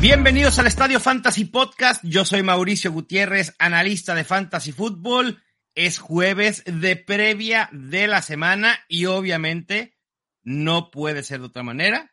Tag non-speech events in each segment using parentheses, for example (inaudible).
Bienvenidos al Estadio Fantasy Podcast. Yo soy Mauricio Gutiérrez, analista de Fantasy Football. Es jueves de previa de la semana y obviamente no puede ser de otra manera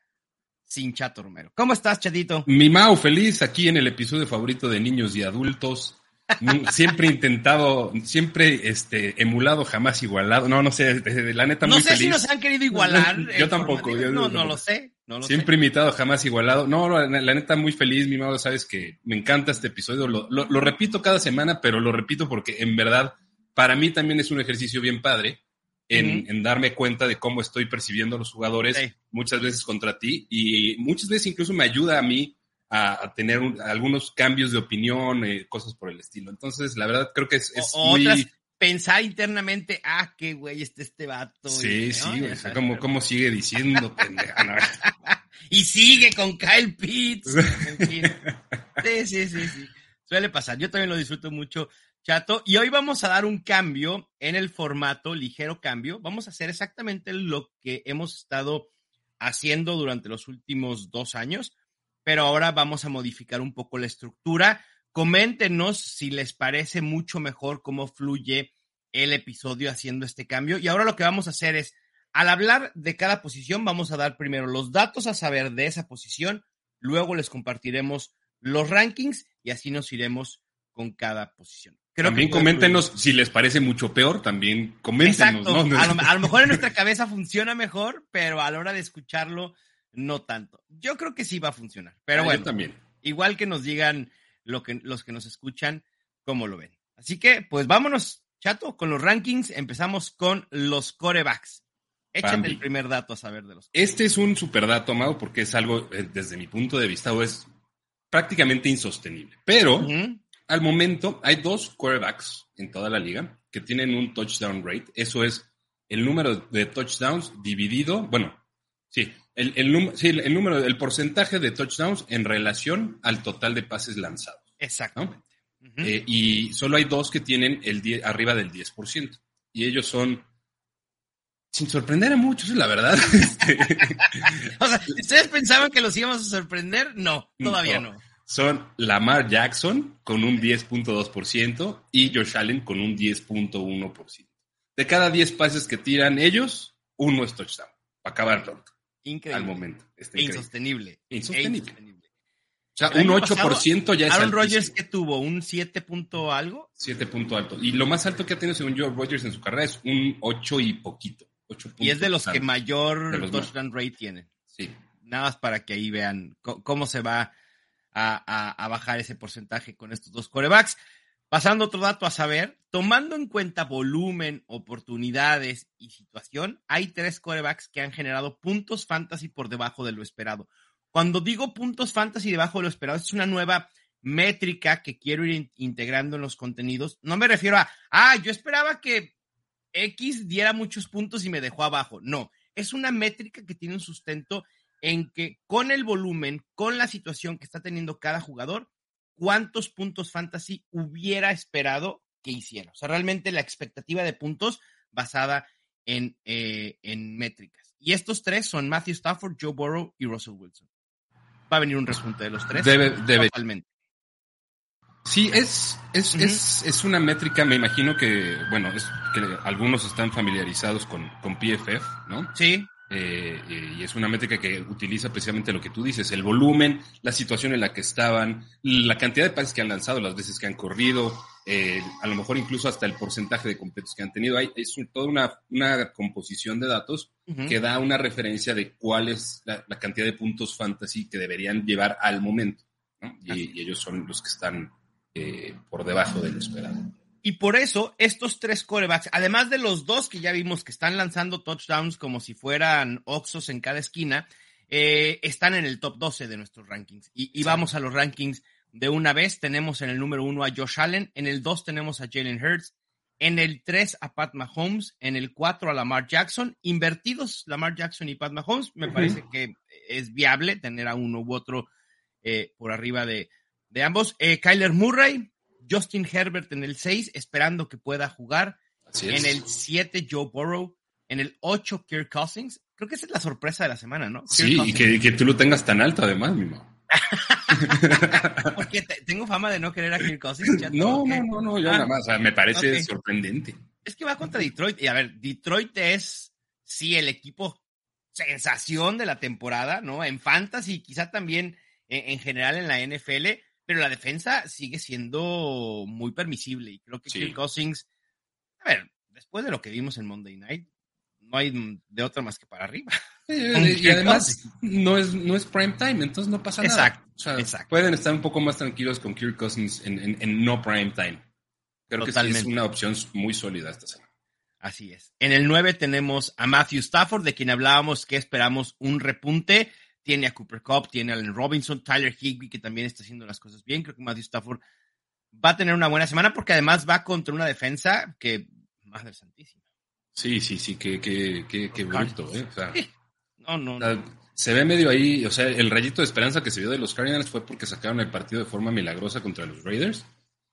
sin Chato Romero. ¿Cómo estás, Chatito? Mi Mau, feliz aquí en el episodio favorito de niños y adultos. (laughs) siempre intentado, siempre este, emulado, jamás igualado. No, no sé, la neta no muy sé feliz. si nos han querido igualar. (laughs) yo tampoco. Yo, no, no, no lo sé. No siempre sé. imitado, jamás igualado. No, la, la, neta muy feliz, mi Mau, sabes que me encanta este episodio. Lo, lo, lo repito cada semana, pero lo repito porque en verdad para mí también es un ejercicio bien padre en, en, darme cuenta de cómo estoy percibiendo a los jugadores sí. muchas veces contra ti y muchas veces incluso me ayuda a mí a, a tener un, algunos cambios de opinión, eh, cosas por el estilo. Entonces, la verdad creo que es, es o, muy... Otras, pensar internamente, ah, qué güey este este vato. Sí, y, sí, ¿no? o sea, como, como sigue diciendo, pendeja. (laughs) y sigue con Kyle Pitts. (laughs) En fin. Sí, sí, sí, sí. Suele pasar. Yo también lo disfruto mucho. Chato, y hoy vamos a dar un cambio en el formato, ligero cambio. Vamos a hacer exactamente lo que hemos estado haciendo durante los últimos dos años, pero ahora vamos a modificar un poco la estructura. Coméntenos si les parece mucho mejor cómo fluye el episodio haciendo este cambio. Y ahora lo que vamos a hacer es, al hablar de cada posición, vamos a dar primero los datos a saber de esa posición, luego les compartiremos los rankings y así nos iremos con cada posición. Creo también coméntenos fluir. si les parece mucho peor, también coméntenos. Exacto. ¿no? A, lo, a, lo, mejor en (laughs) nuestra cabeza funciona mejor, pero a la hora de escucharlo, no tanto. Yo creo que sí va a funcionar. Pero ah, bueno, también. igual que nos digan lo que, los que nos escuchan, cómo lo ven. Así que, pues vámonos, chato, con los rankings. Empezamos con los corebacks. Échame el primer dato a saber de los. Este es un super dato, Amado, porque es algo, eh, desde mi punto de vista, es prácticamente insostenible. Pero. Uh -huh al momento hay dos quarterbacks en toda la liga que tienen un touchdown rate. Eso es el número de touchdowns dividido, bueno, sí, el, el, sí, el número, el porcentaje de touchdowns en relación al total de pases lanzados. Uh -huh. eh, y solo hay dos que tienen el 10, arriba del 10%. Y ellos son sin sorprender a muchos, la verdad. (laughs) Este, (laughs) o sea, ¿ustedes pensaban que los íbamos a sorprender? No, todavía no. no son Lamar Jackson con un 10.2% y Josh Allen con un 10.1%. De cada 10 pases que tiran ellos, uno es touchdown. Para acabar pronto. Increíble. Al momento. Está insostenible. Insostenible. insostenible. O sea, un 8% pasado, ya es Aaron Rodgers que tuvo un 7 punto algo. 7 punto alto. Y lo más alto que ha tenido según yo Rodgers en su carrera es un 8 y poquito. 8 y es de los que mayor los touchdown rate tienen. Sí. Nada más para que ahí vean cómo se va a, a, a, bajar ese porcentaje con estos dos corebacks. Pasando otro dato a saber, tomando en cuenta volumen, oportunidades y situación, hay tres corebacks que han generado puntos fantasy por debajo de lo esperado. Cuando digo puntos fantasy debajo de lo esperado, es una nueva métrica que quiero ir integrando en los contenidos. No me refiero a, ah, yo esperaba que X diera muchos puntos y me dejó abajo. No, es una métrica que tiene un sustento en que con el volumen, con la situación que está teniendo cada jugador, cuántos puntos fantasy hubiera esperado que hiciera. O sea, realmente la expectativa de puntos basada en, eh, en métricas. Y estos tres son Matthew Stafford, Joe Burrow y Russell Wilson. Va a venir un resunte de los tres. Debe, debe. Totalmente. Sí, es, es, uh -huh. es, es, una métrica, me imagino que, bueno, es que algunos están familiarizados con, con PFF, ¿no? Sí. Eh, eh, y es una métrica que utiliza precisamente lo que tú dices, el volumen, la situación en la que estaban, la cantidad de pases que han lanzado, las veces que han corrido, eh, a lo mejor incluso hasta el porcentaje de completos que han tenido. Hay, es un, toda una, una, composición de datos uh -huh. que da una referencia de cuál es la, la, cantidad de puntos fantasy que deberían llevar al momento. ¿no? Y, y, ellos son los que están eh, por debajo del esperado. Y por eso, estos tres corebacks, además de los dos que ya vimos que están lanzando touchdowns como si fueran oxos en cada esquina, eh, están en el top 12 de nuestros rankings. Y, vamos a los rankings de una vez. Tenemos en el número uno a Josh Allen, en el dos tenemos a Jalen Hurts, en el tres a Pat Mahomes, en el cuatro a Lamar Jackson. Invertidos Lamar Jackson y Pat Mahomes, me uh -huh. parece que es viable tener a uno u otro eh, por arriba de, de ambos. Eh, Kyler Murray, Justin Herbert en el 6, esperando que pueda jugar. En el 7, Joe Burrow. En el 8, Kirk Cousins. Creo que esa es la sorpresa de la semana, ¿no? Kirk sí, y que, que, tú lo tengas tan alto además, mi (laughs) Porque tengo fama de no querer a Kirk Cousins. No, no, no, no, yo ah, nada más. O sea, me parece sorprendente. Es que va contra Detroit. Y a ver, Detroit es, sí, el equipo sensación de la temporada, ¿no? En fantasy, quizá también en, general en la NFL, pero la defensa sigue siendo muy permisible. Y creo que Kirk Cousins, a ver, después de lo que vimos en Monday Night, no hay de otra más que para arriba. (laughs) y además no es, no es prime time, entonces no pasa nada. Exacto. Pueden estar un poco más tranquilos con Kirk Cousins en, no prime time. Creo que sí es una opción muy sólida esta semana. Así es. En el 9 tenemos a Matthew Stafford, de quien hablábamos que esperamos un repunte. Tiene a Cooper Cup, tiene a Allen Robinson, Tyler Higby, que también está haciendo las cosas bien. Creo que Matthew Stafford va a tener una buena semana porque además va contra una defensa que, madre santísima. Sí, sí, sí, qué, qué, qué, qué bruto, ¿eh? O sea, no, no, Se ve medio ahí, o sea, el rayito de esperanza que se vio de los Cardinals fue porque sacaron el partido de forma milagrosa contra los Raiders.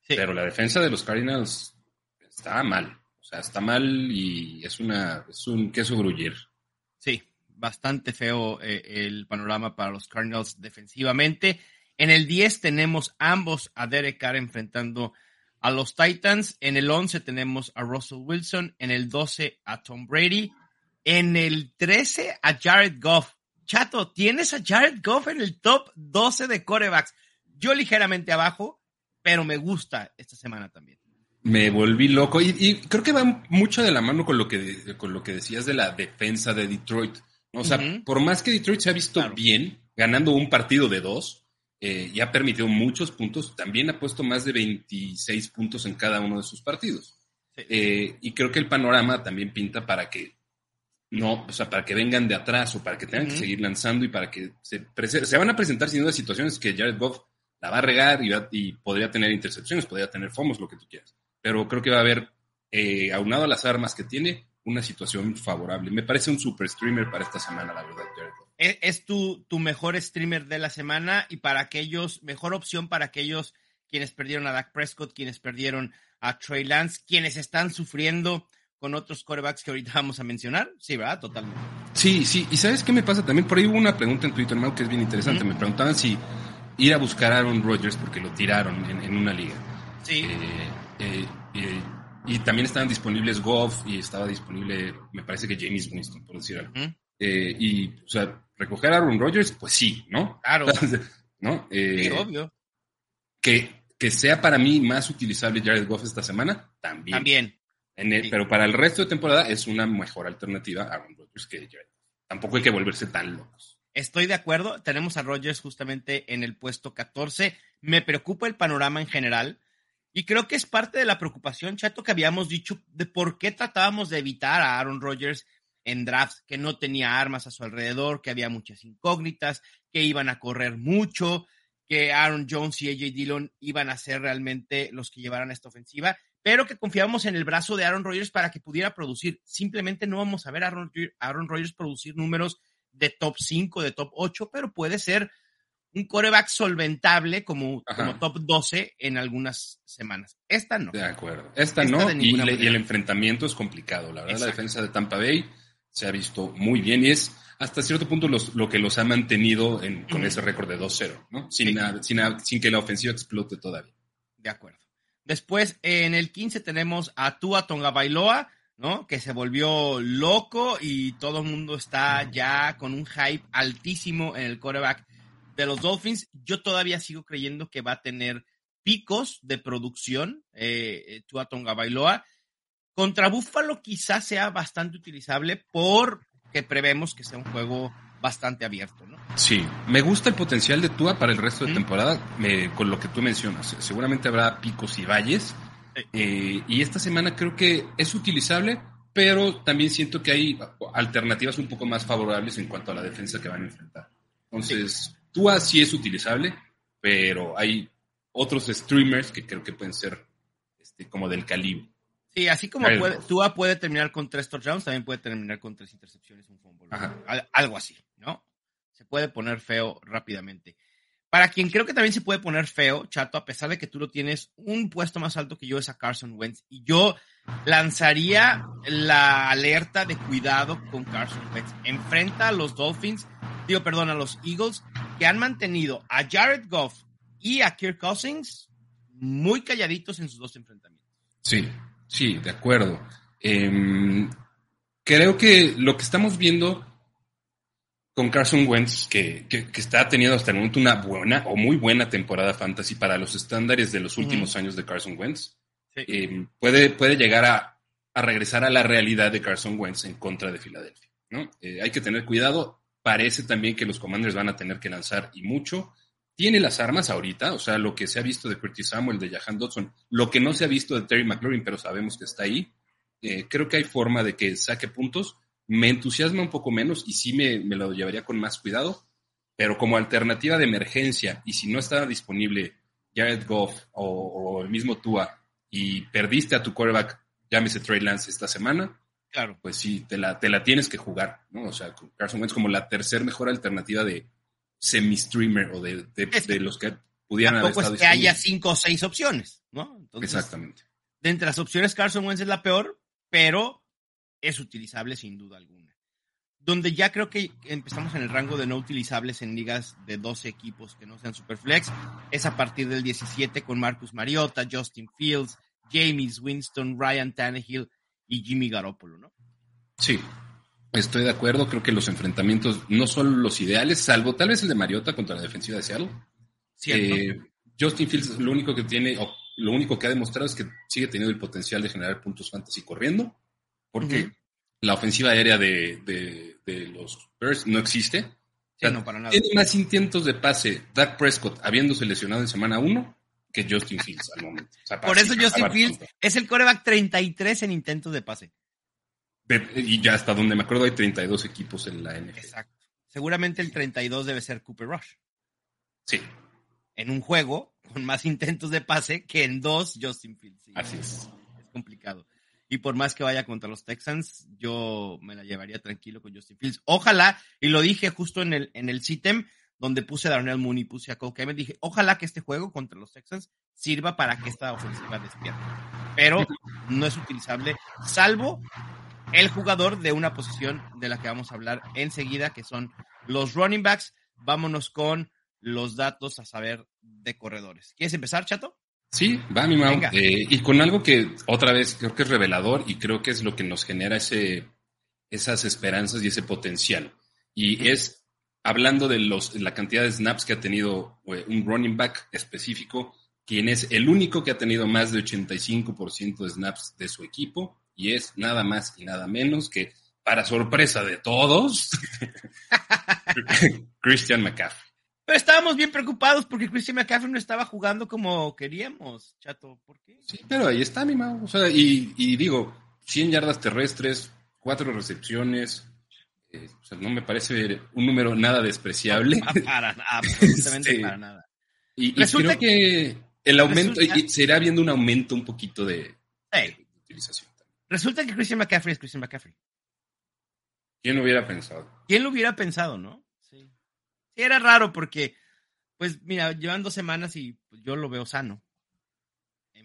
Pero la defensa de los Cardinals está mal. O sea, está mal y es una es un queso gruyere. Sí, bastante feo eh, el panorama para los Cardinals defensivamente. En el 10 tenemos ambos a Derek Carr enfrentando a los Titans. En el 11 tenemos a Russell Wilson. En el 12 a Tom Brady. En el 13 a Jared Goff. Chato, tienes a Jared Goff en el top 12 de corebacks. Yo ligeramente abajo, pero me gusta esta semana también. Me volví loco y, creo que va mucho de la mano con lo que, con lo que decías de la defensa de Detroit. O sea, por más que Detroit se ha visto bien, ganando un partido de dos, eh, y ha permitido muchos puntos, también ha puesto más de 26 puntos en cada uno de sus partidos. Eh, y creo que el panorama también pinta para que no, o sea, para que vengan de atrás o para que tengan que seguir lanzando y para que se, se van a presentar sin duda situaciones que Jared Goff la va a regar y, podría tener intercepciones, podría tener fomos, lo que tú quieras. Pero creo que va a haber, eh, aunado a las armas que tiene, una situación favorable. Me parece un super streamer para esta semana, la verdad, Jared Goff. E, es, tu, tu mejor streamer de la semana y para aquellos, mejor opción para aquellos quienes perdieron a Dak Prescott, quienes perdieron a Trey Lance, quienes están sufriendo con otros corebacks que ahorita vamos a mencionar. Sí, ¿verdad? Totalmente. Sí, sí. ¿Y sabes qué me pasa también? Por ahí hubo una pregunta en Twitter, hermano, que es bien interesante. Me preguntaban si ir a buscar a Aaron Rodgers porque lo tiraron en, una liga. Sí. Eh, eh, y también estaban disponibles Goff y estaba disponible, me parece que James Winston, por decir algo. Eh, y, o sea, recoger a Aaron Rodgers, pues sí, ¿no? Claro. (laughs) ¿No? sí, obvio. Que, que sea para mí más utilizable Jared Goff esta semana, también. También. Pero para el resto de temporada es una mejor alternativa a Aaron Rodgers que Jared. Tampoco hay que volverse tan locos. Estoy de acuerdo. Tenemos a Rodgers justamente en el puesto 14. Me preocupa el panorama en general. Y creo que es parte de la preocupación, Chato, que habíamos dicho de por qué tratábamos de evitar a Aaron Rodgers en drafts, que no tenía armas a su alrededor, que había muchas incógnitas, que iban a correr mucho, que Aaron Jones y AJ Dillon iban a ser realmente los que llevaran esta ofensiva, pero que confiábamos en el brazo de Aaron Rodgers para que pudiera producir. Simplemente no vamos a ver a Aaron, Aaron Rodgers producir números de top 5, de top 8, pero puede ser un coreback solventable como, como top 12 en algunas semanas. Esta no. De acuerdo. Esta, no, y, el enfrentamiento es complicado. La verdad, la defensa de Tampa Bay se ha visto muy bien y es hasta cierto punto lo que los ha mantenido con ese récord de 2-0, ¿no? Sin, sin, sin, que la ofensiva explote todavía. De acuerdo. Después, en el 15 tenemos a Tua Tonga Bailoa, ¿no? Que se volvió loco y todo el mundo está ya con un hype altísimo en el quarterback de los Dolphins. Yo todavía sigo creyendo que va a tener picos de producción eh, Tua Tonga Bailoa. Contra Buffalo quizás sea bastante utilizable porque prevemos que sea un juego bastante abierto, ¿no? Sí, me gusta el potencial de Tua para el resto de temporada, con lo que tú mencionas. Seguramente habrá picos y valles. Eh, y esta semana creo que es utilizable, pero también siento que hay alternativas un poco más favorables en cuanto a la defensa que van a enfrentar. Entonces, Tua sí es utilizable, pero hay otros streamers que creo que pueden ser este, como del calibre. Sí, así como puede, Tua puede terminar con tres touchdowns, también puede terminar con tres intercepciones, un fumble. Algo así, ¿no? Se puede poner feo rápidamente. Para quien creo que también se puede poner feo, chato, a pesar de que tú lo tienes un puesto más alto que yo, es a Carson Wentz. Y yo lanzaría la alerta de cuidado con Carson Wentz. Enfrenta a los Dolphins, digo, perdón, a los Eagles, que han mantenido a Jared Goff y a Kirk Cousins muy calladitos en sus dos enfrentamientos. Sí, sí, de acuerdo. Em, creo que lo que estamos viendo con Carson Wentz, que, que, está teniendo hasta el momento una buena o muy buena temporada fantasy para los estándares de los últimos años de Carson Wentz, em, puede, puede llegar a, a, regresar a la realidad de Carson Wentz en contra de Filadelfia. ¿no? Eh, hay que tener cuidado. Parece también que los Commanders van a tener que lanzar y mucho. Tiene las armas ahorita, o sea, lo que se ha visto de Curtis Samuel, de Jahan Dodson, lo que no se ha visto de Terry McLaurin, pero sabemos que está ahí. Eh, creo que hay forma de que saque puntos me entusiasma un poco menos y sí me, lo llevaría con más cuidado, pero como alternativa de emergencia y si no está disponible Jared Goff o, el mismo Tua y perdiste a tu quarterback, llámese Trey Lance esta semana, claro. pues sí, te la, te la tienes que jugar, ¿no? O sea, Carson Wentz como la tercer mejor alternativa de semi-streamer o de, de, los que pudieran haber estado es que haya cinco o seis opciones, ¿no? Exactamente. De entre las opciones, Carson Wentz es la peor, pero es utilizable sin duda alguna. Donde ya creo que empezamos en el rango de no utilizables en ligas de 12 equipos que no sean Superflex, es a partir del 17 con Marcus Mariota, Justin Fields, James Winston, Ryan Tannehill y Jimmy Garoppolo, ¿no? Sí, estoy de acuerdo. Creo que los enfrentamientos no son los ideales, salvo tal vez el de Mariota contra la defensiva de Seattle. Eh, Justin Fields lo único que tiene, o lo único que ha demostrado es que sigue teniendo el potencial de generar puntos fantasy corriendo porque la ofensiva aérea de, los Bears no existe. no, para nada. Tiene más intentos de pase Dak Prescott habiéndose lesionado en semana 1 que Justin Fields al momento. Por eso Justin Fields es el coreback 33 en intentos de pase. y ya hasta donde me acuerdo hay 32 equipos en la NFL. Exacto. Seguramente el 32 debe ser Cooper Rush. Sí. En un juego con más intentos de pase que en dos Justin Fields. Así es. Es complicado. Y por más que vaya contra los Texans, yo me la llevaría tranquilo con Justin Fields. Ojalá, y lo dije justo en el, en el CITEM, donde puse a Darnell Mooney, puse a Cole me dije, ojalá que este juego contra los Texans sirva para que esta ofensiva despierte. Pero no es utilizable, salvo el jugador de una posición de la que vamos a hablar enseguida, que son los running backs. Vámonos con los datos a saber de corredores. ¿Quieres empezar, Chato? Sí, va mi Mau. Eh, y con algo que otra vez creo que es revelador y creo que es lo que nos genera ese, esas esperanzas y ese potencial. Y es hablando de los, la cantidad de snaps que ha tenido eh, un running back específico, quien es el único que ha tenido más de 85% de snaps de su equipo, y es nada más y nada menos que, para sorpresa de todos, (laughs) Christian McCaffrey. Pero estábamos bien preocupados porque Christian McCaffrey no estaba jugando como queríamos, chato. ¿Por qué? Sí, pero ahí está mi mano. O sea, y, y, digo, 100 yardas terrestres, 4 recepciones. Eh, o sea, no me parece un número nada despreciable. para absolutamente (laughs) para nada. Y, resulta que el aumento, y será viendo un aumento un poquito de, de, utilización. Resulta que Christian McCaffrey es Christian McCaffrey. ¿Quién lo hubiera pensado? ¿Quién lo hubiera pensado, no? Sí, era raro porque, pues mira, llevan dos semanas y yo lo veo sano.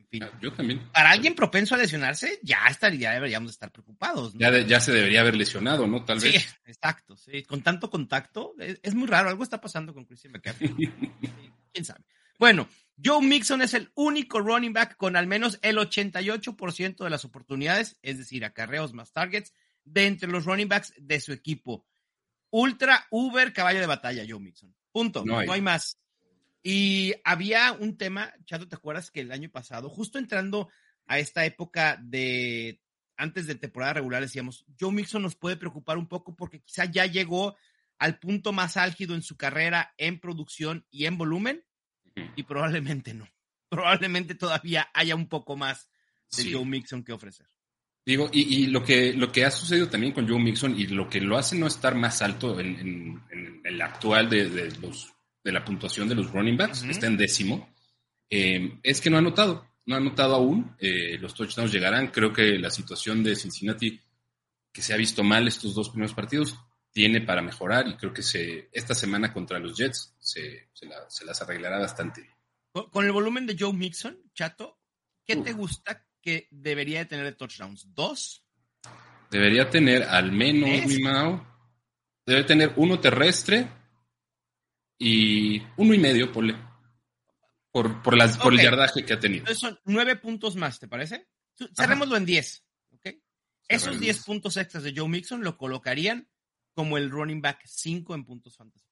Fin. Ah, yo también. Para alguien propenso a lesionarse, ya estaría, deberíamos estar preocupados. Ya, ya se debería haber lesionado, ¿no? Tal vez. Sí, exacto. Sí. Con tanto contacto, es, muy raro. Algo está pasando con Christian McCaffrey. (laughs) ¿Quién sabe? Bueno, Joe Mixon es el único running back con al menos el 88% de las oportunidades, es decir, acarreos más targets, de entre los running backs de su equipo ultra uber caballo de batalla, Joe Mixon. Punto. No hay. más. Y había un tema, Chato, ¿te acuerdas que el año pasado, justo entrando a esta época de antes de temporada regular, decíamos, Joe Mixon nos puede preocupar un poco porque quizá ya llegó al punto más álgido en su carrera en producción y en volumen, y probablemente no. Probablemente todavía haya un poco más de Joe Mixon que ofrecer. Digo, y, lo, que, lo que ha sucedido también con Joe Mixon y lo que lo hace no estar más alto en, el actual de, los, de la puntuación de los running backs, está en décimo, eh, es que no ha notado, no ha notado aún. Eh, los touchdowns llegarán. Creo que la situación de Cincinnati, que se ha visto mal estos dos primeros partidos, tiene para mejorar y creo que se, esta semana contra los Jets se, las arreglará bastante. Con, el volumen de Joe Mixon, Chato, ¿qué te gusta que debería de tener de touchdowns? ¿Dos? Debería tener al menos, mi Debe tener uno terrestre y uno y medio, ponle. Por, por, las, por el yardaje que ha tenido. Entonces son nueve puntos más, ¿te parece? Cerrémoslo en 10. ¿ok? Esos. 10 puntos extras de Joe Mixon lo colocarían como el running back 5 en puntos fantasy.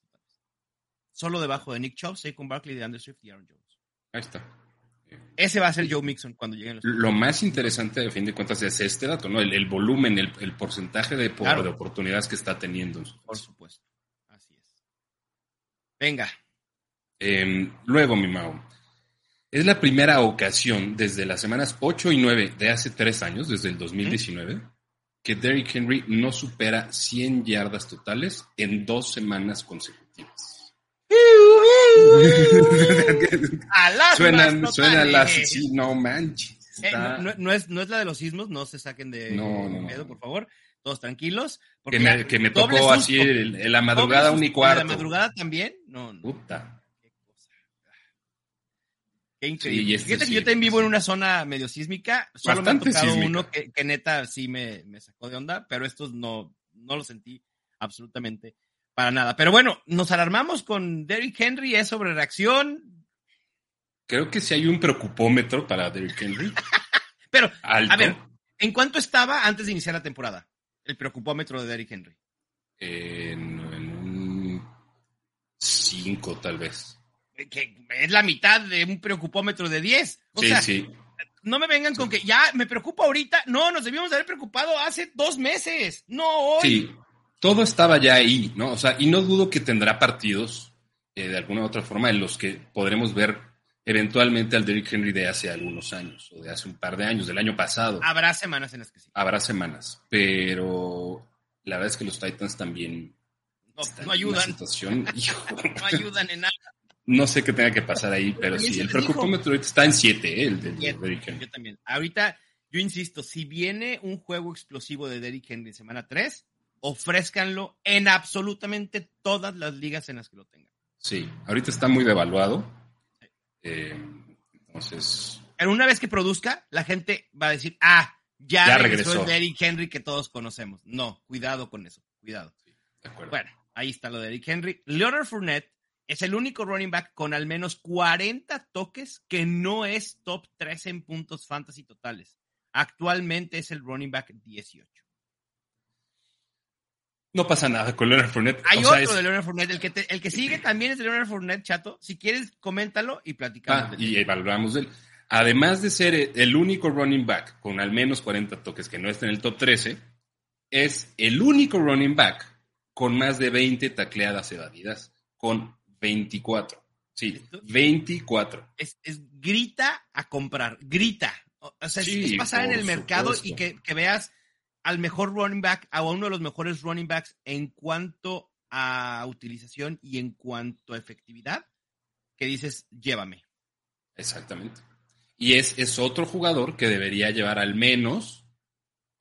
Solo debajo de Nick Chubb, Saquon Barkley, de Andrew Swift y Aaron Jones. Ahí está. Ese va a ser Joe Mixon cuando lleguen los. Lo más interesante, a fin de cuentas, es este dato, ¿no? El, el volumen, el, el porcentaje de, Claro. de oportunidades que está teniendo. Por supuesto. Venga. Eh, luego, mi Mao. Es la primera ocasión desde las semanas 8 y 9 de hace tres años, desde el 2019, que Derrick Henry no supera 100 yardas totales en dos semanas consecutivas. (laughs) Las suenan, suenan las... Sí, no manches. Eh, no, no es, no es la de los sismos, no se saquen de No, no, no. pedo, por favor. Todos tranquilos. Porque que me, que me tocó así en la madrugada un y susto. ¿En cuarto. la madrugada también? No, no. Puta. Qué cosa. Qué increíble. Sí, este Fíjate que sí, yo también vivo sí. en una zona medio sísmica. Solo me ha tocado sísmica. uno que, que neta sí me, me sacó de onda, pero estos no, no lo sentí absolutamente para nada. Pero bueno, nos alarmamos con Derrick Henry, es sobre reacción. Creo que si hay un preocupómetro para Derrick Henry. (laughs) Pero, Alto. a ver, ¿en cuánto estaba antes de iniciar la temporada? El preocupómetro de Derrick Henry. En, en un 5 tal vez. Que es la mitad de un preocupómetro de 10. O sí, sea, sí. no me vengan con que ya me preocupo ahorita. No, nos debíamos de haber preocupado hace dos meses. No hoy. Sí, todo estaba ya ahí, ¿no? O sea, y no dudo que tendrá partidos eh, de alguna u otra forma en los que podremos ver eventualmente al Derrick Henry de hace algunos años, o de hace un par de años, del año pasado. Habrá semanas en las que sí. Habrá semanas, pero la verdad es que los Titans también No, están no en una ayudan. situación, (laughs) hijo, No ayudan en nada. no sé qué tenga que pasar ahí, pero sí, el preocupómetro está en 7, el de, de Derrick Henry. Yo también. Ahorita, yo insisto, si viene un juego explosivo de Derrick Henry en semana 3, ofrézcanlo en absolutamente todas las ligas en las que lo tengan. Sí, ahorita está muy devaluado. Eh, entonces, Pero una vez que produzca, la gente va a decir, ah, ya, Ya regresó, regresó. el Derrick Henry que todos conocemos. No, cuidado con eso, cuidado. de acuerdo. Bueno, ahí está lo de Derrick Henry. Leonard Fournette es el único running back con al menos 40 toques que no es top 3 en puntos fantasy totales. Actualmente es el running back 18. No pasa nada con Leonard Fournette. Hay O sea, otro es- de Leonard Fournette, el que, te- el que sigue también es de Leonard Fournette, chato. Si quieres, coméntalo y platicamos. Ah, y evaluamos de él. Además de ser el único running back con al menos 40 toques que no está en el top 13, es el único running back con más de 20 tacleadas evadidas, con 24. Sí, Esto- 24. es, es grita a comprar, grita. O, sea, Sí, es, pasar en el mercado y que, que veas al mejor running back, a uno de los mejores running backs en cuanto a utilización y en cuanto a efectividad, que dices, llévame. Exactamente. Y es, es otro jugador que debería llevar al menos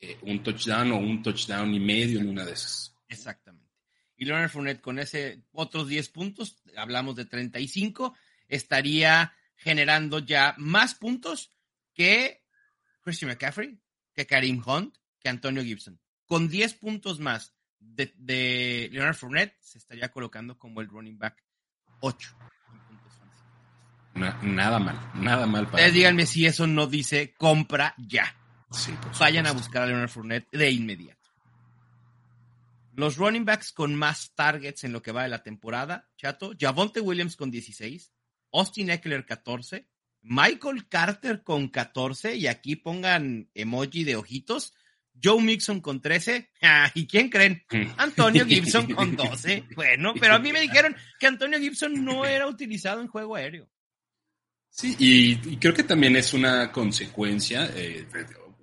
eh, un touchdown o un touchdown y medio en una de esas. Exactamente. Y Leonard Fournette con ese otros 10 puntos, hablamos de 35, estaría generando ya más puntos que Christian McCaffrey, que Karim Hunt, que Antonio Gibson. Con 10 puntos más de, de Leonard Fournette, se estaría colocando como el running back 8 en puntos fantasy. Na- nada mal, nada mal para. Ustedes díganme si eso no dice compra ya. Sí, Vayan a buscar a Leonard Fournette de inmediato. Los running backs con más targets en lo que va de la temporada, chato, Javonte Williams con 16, Austin Eckler 14, Michael Carter con 14, y aquí pongan emoji de ojitos, Joe Mixon con 13, ah, ¿y quién creen? (laughs) Antonio Gibson con 12. Bueno, pero a mí me dijeron que Antonio Gibson no (laughs) era utilizado en juego aéreo. Sí, y, y creo que también es una consecuencia, eh,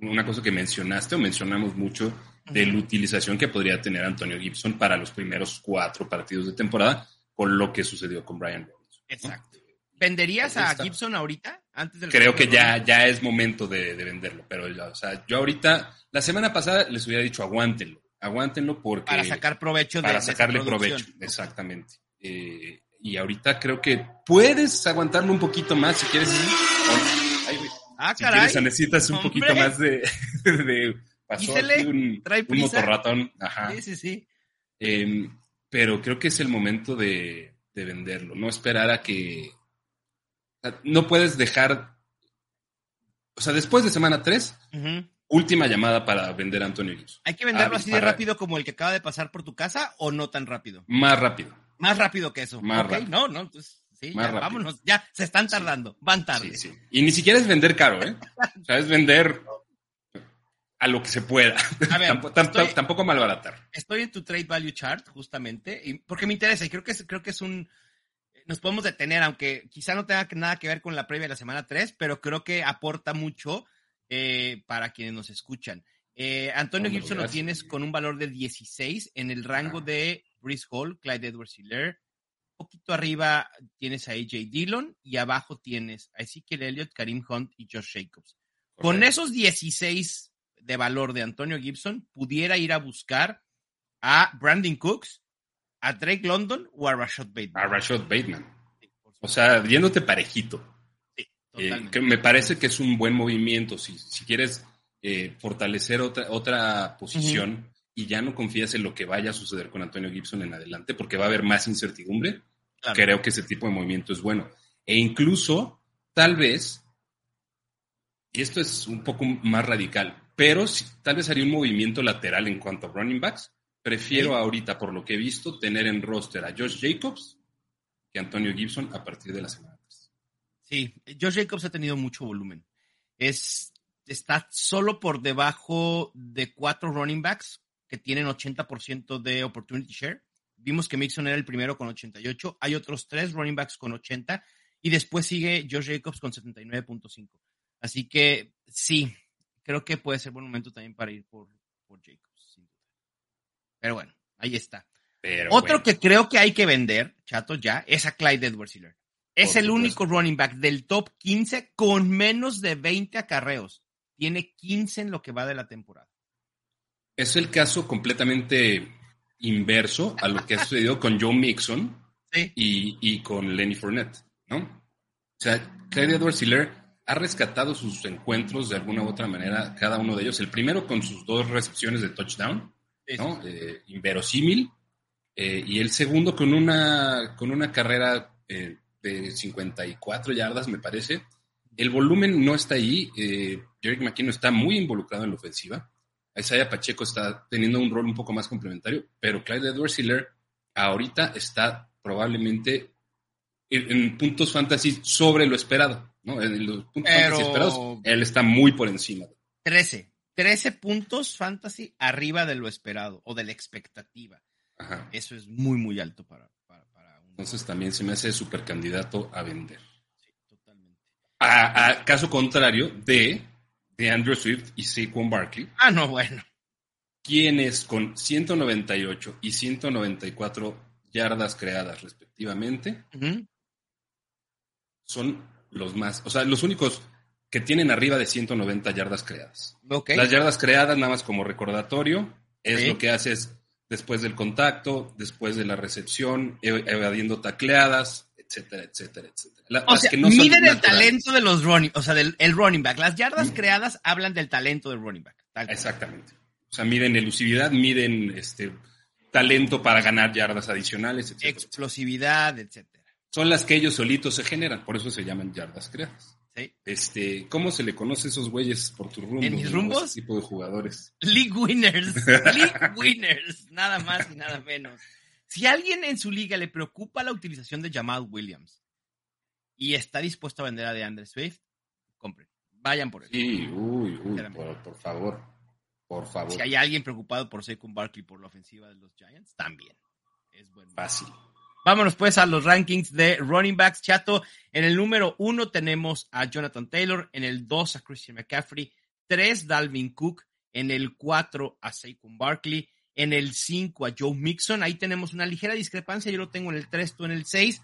una cosa que mencionaste o mencionamos mucho de la utilización que podría tener Antonio Gibson para los primeros cuatro partidos de temporada con lo que sucedió con Brian Robinson. ¿no? Exacto. ¿Venderías a. Gibson ahorita? Antes del Creo que ya, ya es momento de, de venderlo, pero ya, o sea, yo ahorita, la semana pasada les hubiera dicho aguántenlo, aguántenlo porque... para sacar provecho de para sacarle provecho, exactamente. Eh, y ahorita creo que puedes aguantarlo un poquito más si quieres. Ay. Ah, si caray. quieres, necesitas un Hombre. poquito más de. (laughs) de pasó aquí un, trae un motorratón. Ajá. Sí, sí, sí. Eh, pero creo que es el momento de, de venderlo, no esperar a que... no puedes dejar... O sea, después de semana 3, última llamada para vender a Antonio Gibson. ¿Hay que venderlo así de rápido como el que acaba de pasar por tu casa o no tan rápido? Más rápido. Más rápido que eso. Más rápido. No, no, entonces sí, ya, vámonos, ya se están tardando, van tarde. Sí, sí. Y ni siquiera es vender caro, ¿eh? o sea, es vender a lo que se pueda. A ver, (laughs) tampoco, tampoco malbaratar. Estoy en tu trade value chart, justamente, y porque me interesa y creo que es, creo que es un. Nos podemos detener, aunque quizá no tenga nada que ver con la previa de la semana 3, pero creo que aporta mucho eh, para quienes nos escuchan. Eh, Antonio Gibson lo tienes con un valor de 16 en el rango de Brice Hall, Clyde Edwards Hiller. Un poquito arriba tienes a AJ Dillon y abajo tienes a Ezekiel Elliott, Karim Hunt y Josh Jacobs. Con esos 16 de valor de Antonio Gibson pudiera ir a buscar a Brandon Cooks, a Drake London o a Rashad Bateman. A Rashad Bateman. o sea, yéndote parejito. Eh, que me parece que es un buen movimiento. Si, si quieres eh, fortalecer otra, otra posición y ya no confías en lo que vaya a suceder con Antonio Gibson en adelante, porque va a haber más incertidumbre, creo que ese tipo de movimiento es bueno. E incluso, tal vez, y esto es un poco más radical, pero si, tal vez haría un movimiento lateral en cuanto a running backs. Prefiero ahorita, por lo que he visto, tener en roster a Josh Jacobs que Antonio Gibson a partir de la semana 3. Sí, Josh Jacobs ha tenido mucho volumen. Es, está solo por debajo de cuatro running backs que tienen 80% de opportunity share. Vimos que Mixon era el primero con 88. Hay otros tres running backs con 80 y después sigue Josh Jacobs con 79.5. Así que sí, creo que puede ser buen momento también para ir por, Jacobs, Pero bueno, ahí está. Otro que creo que hay que vender, chato, ya, es a Clyde Edwards Hiller. Es el único running back del top 15 con menos de 20 acarreos. Tiene 15 en lo que va de la temporada. Es el caso completamente inverso a lo que ha sucedido con Joe Mixon y, y, con Lenny Fournette, ¿no? O sea, Clyde Edwards Hiller ha rescatado sus encuentros de alguna u otra manera, cada uno de ellos. El primero con sus dos recepciones de touchdown, ¿no? Eh, inverosímil. Eh, y el segundo con una, con una carrera eh, de 54 yardas, me parece. El volumen no está ahí. Eh, Jerick McKinnon está muy involucrado en la ofensiva. Isaiah Pacheco está teniendo un rol un poco más complementario, pero Clyde Edwards Hiller ahorita está probablemente en puntos fantasy sobre lo esperado. ¿no? En los puntos fantasy esperados, él está muy por encima. 13. 13 puntos fantasy arriba de lo esperado o de la expectativa. Eso es muy, muy alto para, para, un... Entonces también se me hace súper candidato a vender. Sí, totalmente. A, caso contrario de, de Andrew Swift y Saquon Barkley. Ah, no, bueno. Quienes con 198 y 194 yardas creadas respectivamente son los más, o sea, los únicos que tienen arriba de 190 yardas creadas. Las yardas creadas, nada más como recordatorio, es lo que haces después del contacto, después de la recepción, evadiendo tacleadas, etcétera, etcétera, etcétera. o sea, miden el talento de los running, o sea, del el running back. Las yardas creadas hablan del talento del running back. Exactamente. O sea, miden elusividad, miden este talento para ganar yardas adicionales, etcétera. Explosividad, etcétera son las que ellos solitos se generan, por eso se llaman yardas creadas. Sí. Este, ¿cómo se le conoce a esos güeyes por tus rumbos? ¿En mis rumbos? Ese tipo de jugadores. League winners. (laughs) League winners. Nada más y nada menos. Si a alguien en su liga le preocupa la utilización de Jamal Williams y está dispuesto a vender a DeAndre Swift, compren. Vayan por él. Sí, uy, uy, por, favor. Por favor. Si hay alguien preocupado por Saquon Barkley por la ofensiva de los Giants, también. Es bueno. Fácil. Vámonos pues a los rankings de running backs, chato. En el número uno tenemos a Jonathan Taylor, en el dos a Christian McCaffrey, tres Dalvin Cook, en el cuatro a Saquon Barkley, en el cinco a Joe Mixon. Ahí tenemos una ligera discrepancia, yo lo tengo en el tres, tú en el seis.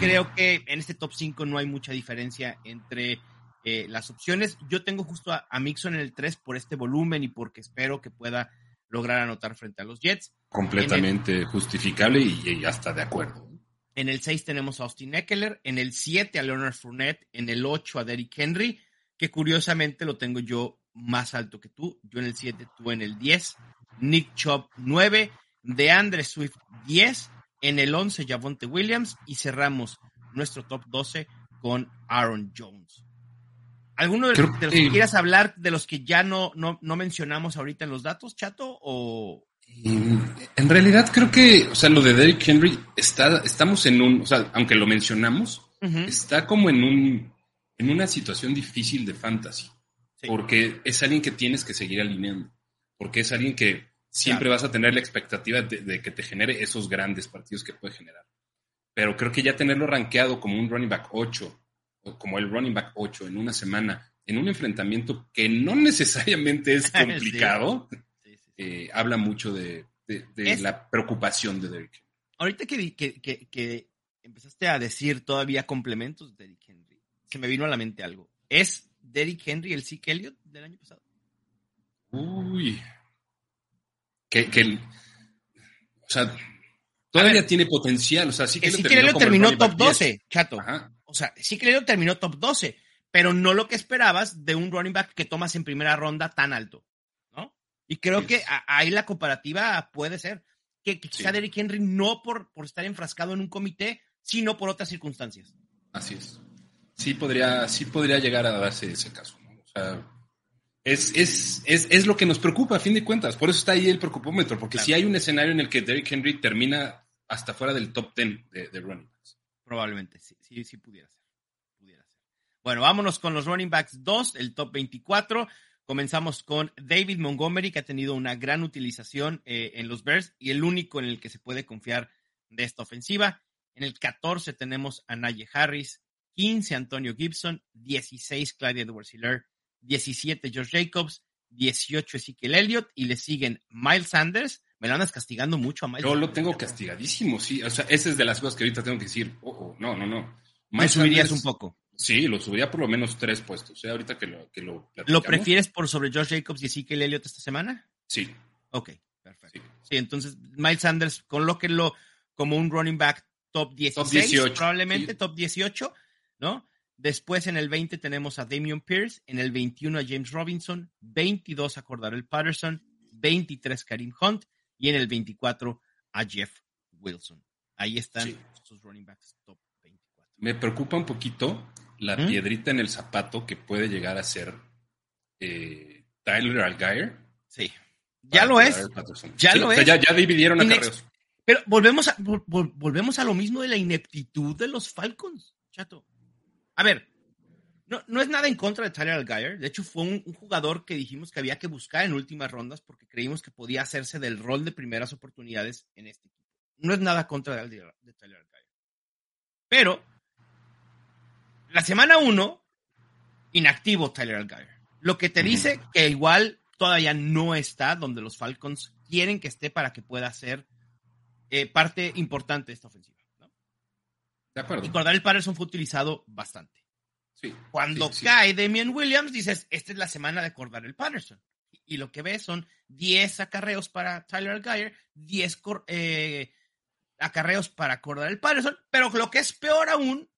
Creo que en este top 5 no hay mucha diferencia entre eh, las opciones. Yo tengo justo a, Mixon en el 3 por este volumen y porque espero que pueda lograr anotar frente a los Jets. Completamente justificable y, hasta de acuerdo. En el 6 tenemos a Austin Eckler, en el 7 a Leonard Fournette, en el 8 a Derrick Henry, que curiosamente lo tengo yo más alto que tú. Yo en el 7, tú en el 10. Nick Chubb 9, DeAndre Swift 10, En el 11, Javonte Williams. Y cerramos nuestro top 12 con Aaron Jones. ¿Alguno de, los, que quieras hablar de los que ya no, no, no, mencionamos ahorita en los datos, Chato? O... En realidad creo que, o sea, lo de Derrick Henry, está, estamos en un, o sea, aunque lo mencionamos, está como en un, en una situación difícil de fantasy. Porque es alguien que tienes que seguir alineando. Porque es alguien que siempre vas a tener la expectativa de, que te genere esos grandes partidos que puede generar. Pero creo que ya tenerlo rankeado como un running back 8 como el running back 8 en una semana, en un enfrentamiento que no (laughs) necesariamente es complicado, eh, habla mucho de, la preocupación de Derrick Ahorita que, que, empezaste a decir todavía complementos de Derrick Henry, se me vino a la mente algo. ¿Es Derrick Henry el Zeke Elliott del año pasado? Uy. Que, que o sea, todavía tiene potencial. O sea, sí que Elliott terminó, top 12, chato. O sea, sí que terminó top 12, pero no lo que esperabas de un running back que tomas en primera ronda tan alto, ¿no? Y creo que ahí la comparativa puede ser que, quizá Derrick Henry no por, por estar enfrascado en un comité, sino por otras circunstancias. Así es. Sí podría, sí podría llegar a darse ese caso, ¿no? O sea, es, es, es, es, lo que nos preocupa a fin de cuentas. Por eso está ahí el preocupómetro, porque si hay un escenario en el que Derrick Henry termina hasta fuera del top 10 de, de running backs. Probablemente, sí, sí, sí pudiera ser. Pudiera ser. Bueno, vámonos con los running backs 2, el top 24. Comenzamos con David Montgomery, que ha tenido una gran utilización eh, en los Bears y el único en el que se puede confiar de esta ofensiva. En el 14 tenemos a Naye Harris, 15 Antonio Gibson, 16 Clyde Edwards Hiller, 17 George Jacobs, 18 Ezekiel Elliott y le siguen Miles Sanders, me lo andas castigando mucho a Miles. Yo lo tengo castigadísimo, sí. O sea, esa es de las cosas que ahorita tengo que decir. Oh, oh no, no, no. ¿Me subirías un poco? Sí, lo subiría por lo menos tres puestos. ¿eh? Ahorita que lo que lo, ¿Lo prefieres por sobre Josh Jacobs y Ezekiel Elliott esta semana? Sí. Ok, perfecto. Sí. entonces Miles Sanders, con lo que lo como un running back top 16, probablemente top 18, ¿no? Después en el 20 tenemos a Damian Pierce, en el 21 a James Robinson, 22 a Cordarel Patterson, 23 Karim Hunt y en el 24 a Jeff Wilson. Ahí están sus running backs top 24. Me preocupa un poquito la ¿Mm? piedrita en el zapato que puede llegar a ser eh, Tyler Algier. Sí. Ya lo es. Ya lo es. Ya, dividieron a carreos. Pero volvemos a, volvemos a lo mismo de la ineptitud de los Falcons, chato. A ver, no, no es nada en contra de Tyler Algier. De hecho, fue un, jugador que dijimos que había que buscar en últimas rondas porque creímos que podía hacerse del rol de primeras oportunidades en este equipo. No es nada contra de, Tyler Algier. Pero, la semana uno, inactivo Tyler Algier. Lo que te dice que igual todavía no está donde los Falcons quieren que esté para que pueda ser eh, parte importante de esta ofensiva. De acuerdo. Y el Patterson fue utilizado bastante. Cuando cae Damian Williams, dices, esta es la semana de acordar el Patterson. Y, lo que ves son 10 acarreos para Tyler Algier, 10 eh, acarreos para acordar el Patterson, pero lo que es peor aún,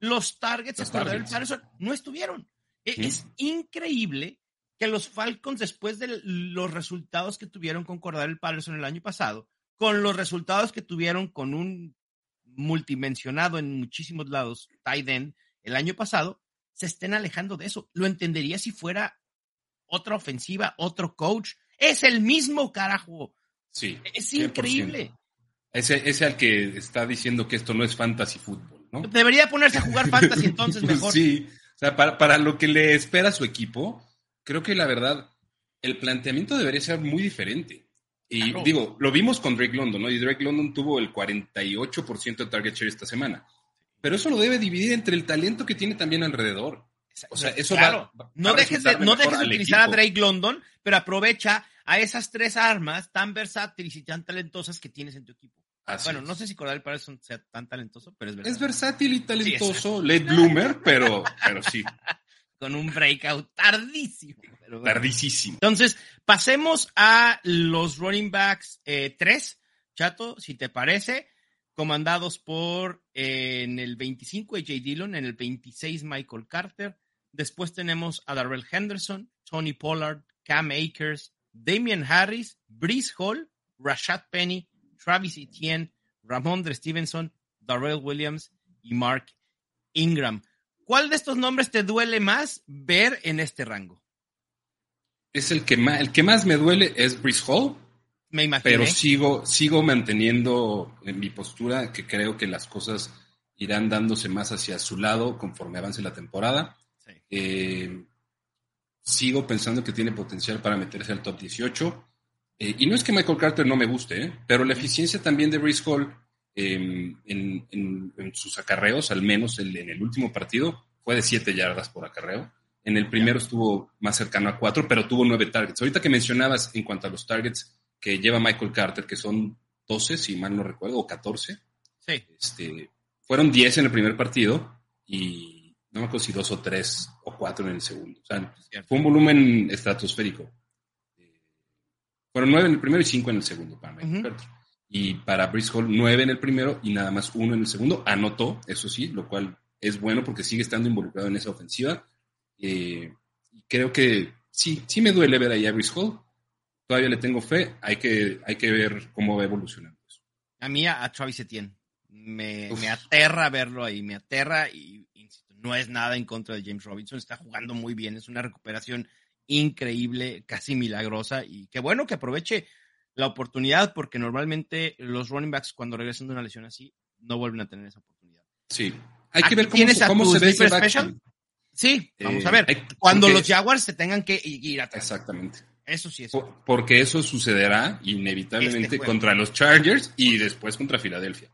los targets de acordar el Patterson no estuvieron. E, es increíble que los Falcons, después de los resultados que tuvieron con el Patterson el año pasado, con los resultados que tuvieron con un multimensionado en muchísimos lados, tight end, el año pasado, se estén alejando de eso. Lo entendería si fuera otra ofensiva, otro coach. Es el mismo carajo. Sí. Es increíble. Ese es el que está diciendo que esto no es fantasy fútbol, ¿no? Debería ponerse a jugar fantasy entonces (laughs) mejor. sí, o sea, para, para lo que le espera a su equipo, creo que la verdad, el planteamiento debería ser muy diferente. Y digo, lo vimos con Drake London, ¿no? Y Drake London tuvo el 48% de target share esta semana pero eso lo debe dividir entre el talento que tiene también alrededor. O sea, eso va, No dejes de, no dejes de utilizar a Drake London, pero aprovecha a esas tres armas tan versátiles y tan talentosas que tienes en tu equipo. bueno, no sé si Cordell Patterson sea tan talentoso, pero es verdad. Es versátil y talentoso, late bloomer, pero, pero sí. (laughs) Con un breakout tardísimo. Tardísimo. Entonces, pasemos a los running backs 3. Eh, Chato, si te parece comandados por eh, en el 25 AJ Dillon, en el 26 Michael Carter. Después tenemos a Darrell Henderson, Tony Pollard, Cam Akers, Damian Harris, Breeze Hall, Rashad Penny, Travis Etienne, Ramondre Stevenson, Darrell Williams y Mark Ingram. ¿Cuál de estos nombres te duele más ver en este rango? Es el que el que más me duele es Brice Hall. Me imagino. Pero sigo, sigo manteniendo en mi postura que creo que las cosas irán dándose más hacia su lado conforme avance la temporada. Sí. Eh, sigo pensando que tiene potencial para meterse al top 18. Eh, y no es que Michael Carter no me guste, ¿eh? pero la eficiencia también de Brice Hall eh, en, en, en, sus acarreos, al menos el, en el último partido, fue de 7 yardas por acarreo. En el primero estuvo más cercano a 4, pero tuvo 9 targets. Ahorita que mencionabas en cuanto a los targets que lleva Michael Carter, que son 12, si mal no recuerdo, o 14. Sí. Este, fueron 10 en el primer partido y no me acuerdo si 2 o 3 o 4 en el segundo. O sea, fue un volumen estratosférico. Fueron 9 en el primero y 5 en el segundo para Michael Ujú. Carter. Y para Brice Hall, 9 en el primero y nada más 1 en el segundo. Anotó, eso sí, lo cual es bueno porque sigue estando involucrado en esa ofensiva. Eh, creo que sí, sí me duele ver ahí a Brice Hall. Todavía le tengo fe. Hay que, hay que ver cómo va evolucionando eso. A mí, a, a Travis Etienne. Me, me aterra verlo ahí, me aterra y insisto, no es nada en contra de James Robinson, está jugando muy bien, es una recuperación increíble, casi milagrosa y qué bueno que aproveche la oportunidad porque normalmente los running backs cuando regresan de una lesión así no vuelven a tener esa oportunidad. Sí. Hay que ver cómo, cómo se ve ese. Sí, vamos Eh, a ver. hay- Cuando los Jaguars se tengan que ir atrás. Exactamente. Eso sí es. Por- Porque eso sucederá inevitablemente Este contra los Chargers y después contra Filadelfia.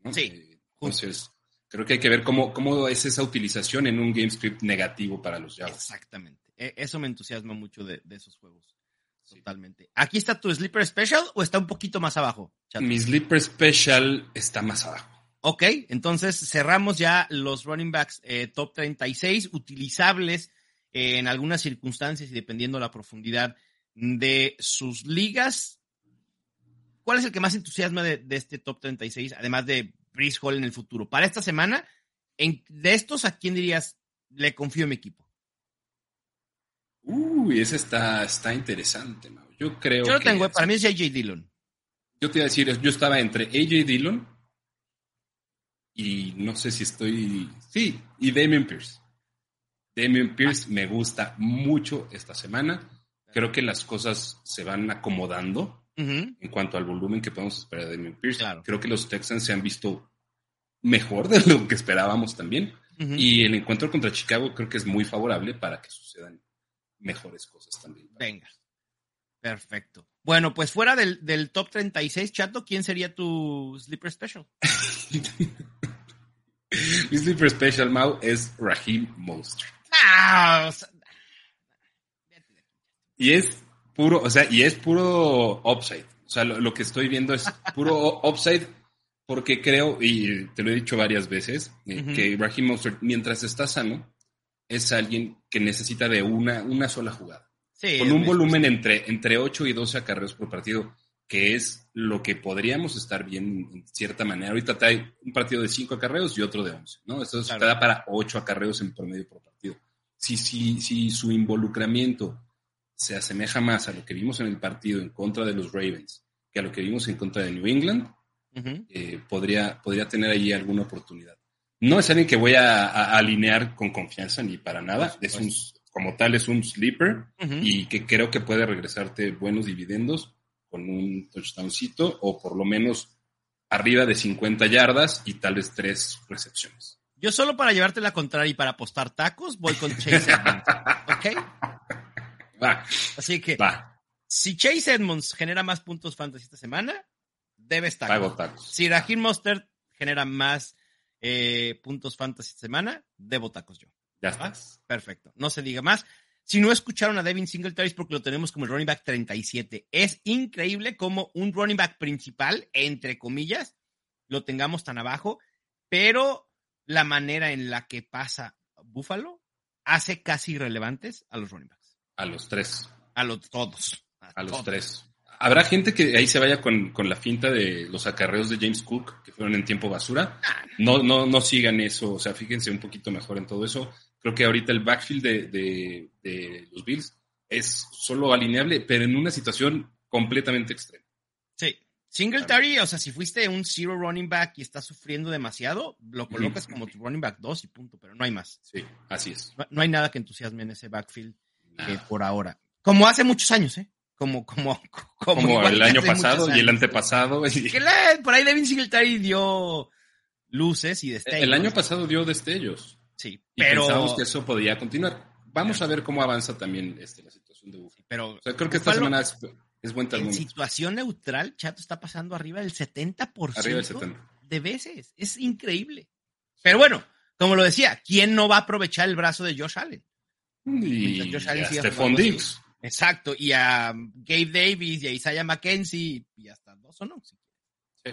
¿no? Sí, Eh, Entonces, creo que hay que ver cómo, cómo es esa utilización en un game script negativo para los Jaguars. Exactamente. E- Eso me entusiasma mucho de, de esos juegos. Sí. Totalmente. ¿Aquí está tu sleeper special o está un poquito más abajo? Chato? Mi sleeper special está más abajo. Ok, entonces cerramos ya los running backs eh, top 36 utilizables eh, en algunas circunstancias y dependiendo la profundidad de sus ligas. ¿Cuál es el que más entusiasma de, de este top 36, además de Brice Hall en el futuro? Para esta semana, en, de estos, ¿a quién dirías le confío en mi equipo? Uy, ese está, está interesante, Mau. Yo creo Yo lo que- tengo, eh, para mí es JJ Dillon. Yo te iba a decir, yo estaba entre AJ Dillon y no sé si estoy. Sí, y Damian Pierce. Damian Pierce me gusta mucho esta semana. Creo que las cosas se van acomodando en cuanto al volumen que podemos esperar de Damian Pierce. Claro. Creo que los Texans se han visto mejor de lo que esperábamos también. Y el encuentro contra Chicago creo que es muy favorable para que sucedan mejores cosas también. Venga. Perfecto. Bueno, pues fuera del, del top 36, Chato, ¿quién sería tu sleeper special? (laughs) Mi sleeper special, Mau, es Raheem Mostert. Ah, o sea, Y es puro, o sea, y es puro upside. O sea, lo, lo que estoy viendo es puro (laughs) upside porque creo, y te lo he dicho varias veces, eh, Ujú. que Raheem Mostert, mientras está sano, es alguien que necesita de una, una sola jugada. sí, Con un volumen entre, entre 8 y 12 acarreos por partido, que es lo que podríamos estar bien en cierta manera. Ahorita te hay un partido de 5 acarreos y otro de 11, ¿no? Esto Claro. te da para 8 acarreos en promedio por partido. Si, si, si su involucramiento se asemeja más a lo que vimos en el partido en contra de los Ravens que a lo que vimos en contra de New England, eh, podría, podría tener ahí alguna oportunidad. No es alguien que voy a, a alinear con confianza ni para nada. Es un, como tal, es un sleeper y que creo que puede regresarte buenos dividendos con un touchdowncito o por lo menos arriba de 50 yardas y tal vez tres recepciones. Yo solo para llevarte la contraria y para apostar tacos, voy con Chase Edmonds. (laughs) ¿Ok? Va, Así que va, si Chase Edmonds genera más puntos fantasy esta semana, debes tacos. pago tacos. Si Raheem Mostert genera más eh, puntos fantasy esta semana, debo tacos yo. Ya ¿va? estás. Perfecto. No se diga más. Si no escucharon a Devin Singletary es porque lo tenemos como el running back 37. Es increíble como un running back principal, entre comillas, lo tengamos tan abajo, pero la manera en la que pasa Buffalo hace casi irrelevantes a los running backs. A los tres. A los todos. A los todos. tres. Habrá gente que ahí se vaya con, con la finta de los acarreos de James Cook, que fueron en tiempo basura. No, no, no sigan eso, o sea, fíjense un poquito mejor en todo eso. Creo que ahorita el backfield de, de- de los Bills es solo alineable, pero en una situación completamente extrema. Sí, Singletary, o sea, si fuiste un zero running back y estás sufriendo demasiado, lo colocas como tu running back 2 y punto, pero no hay más. Sí, así es. No, no hay nada que entusiasme en ese backfield eh, por ahora. Como hace muchos años, ¿eh? Como, como, (laughs) como, Como el año pasado y el antepasado. y- Que la- por ahí Devin Singletary dio luces y destellos. El año pasado dio destellos. Sí, Y pero, pensábamos que eso podía continuar. Vamos a ver cómo avanza también este, la situación de Buffalo. pero O sea, creo que esta semana es, es buen en situación neutral, Chato está pasando arriba del 70% Arriba del 70. de veces. Es increíble. Pero bueno, como lo decía, ¿quién no va a aprovechar el brazo de Josh Allen? Y a Stephon. Diggs. Exacto, y a Gabe Davis y a Isaiah McKenzie y hasta dos o no. Sí.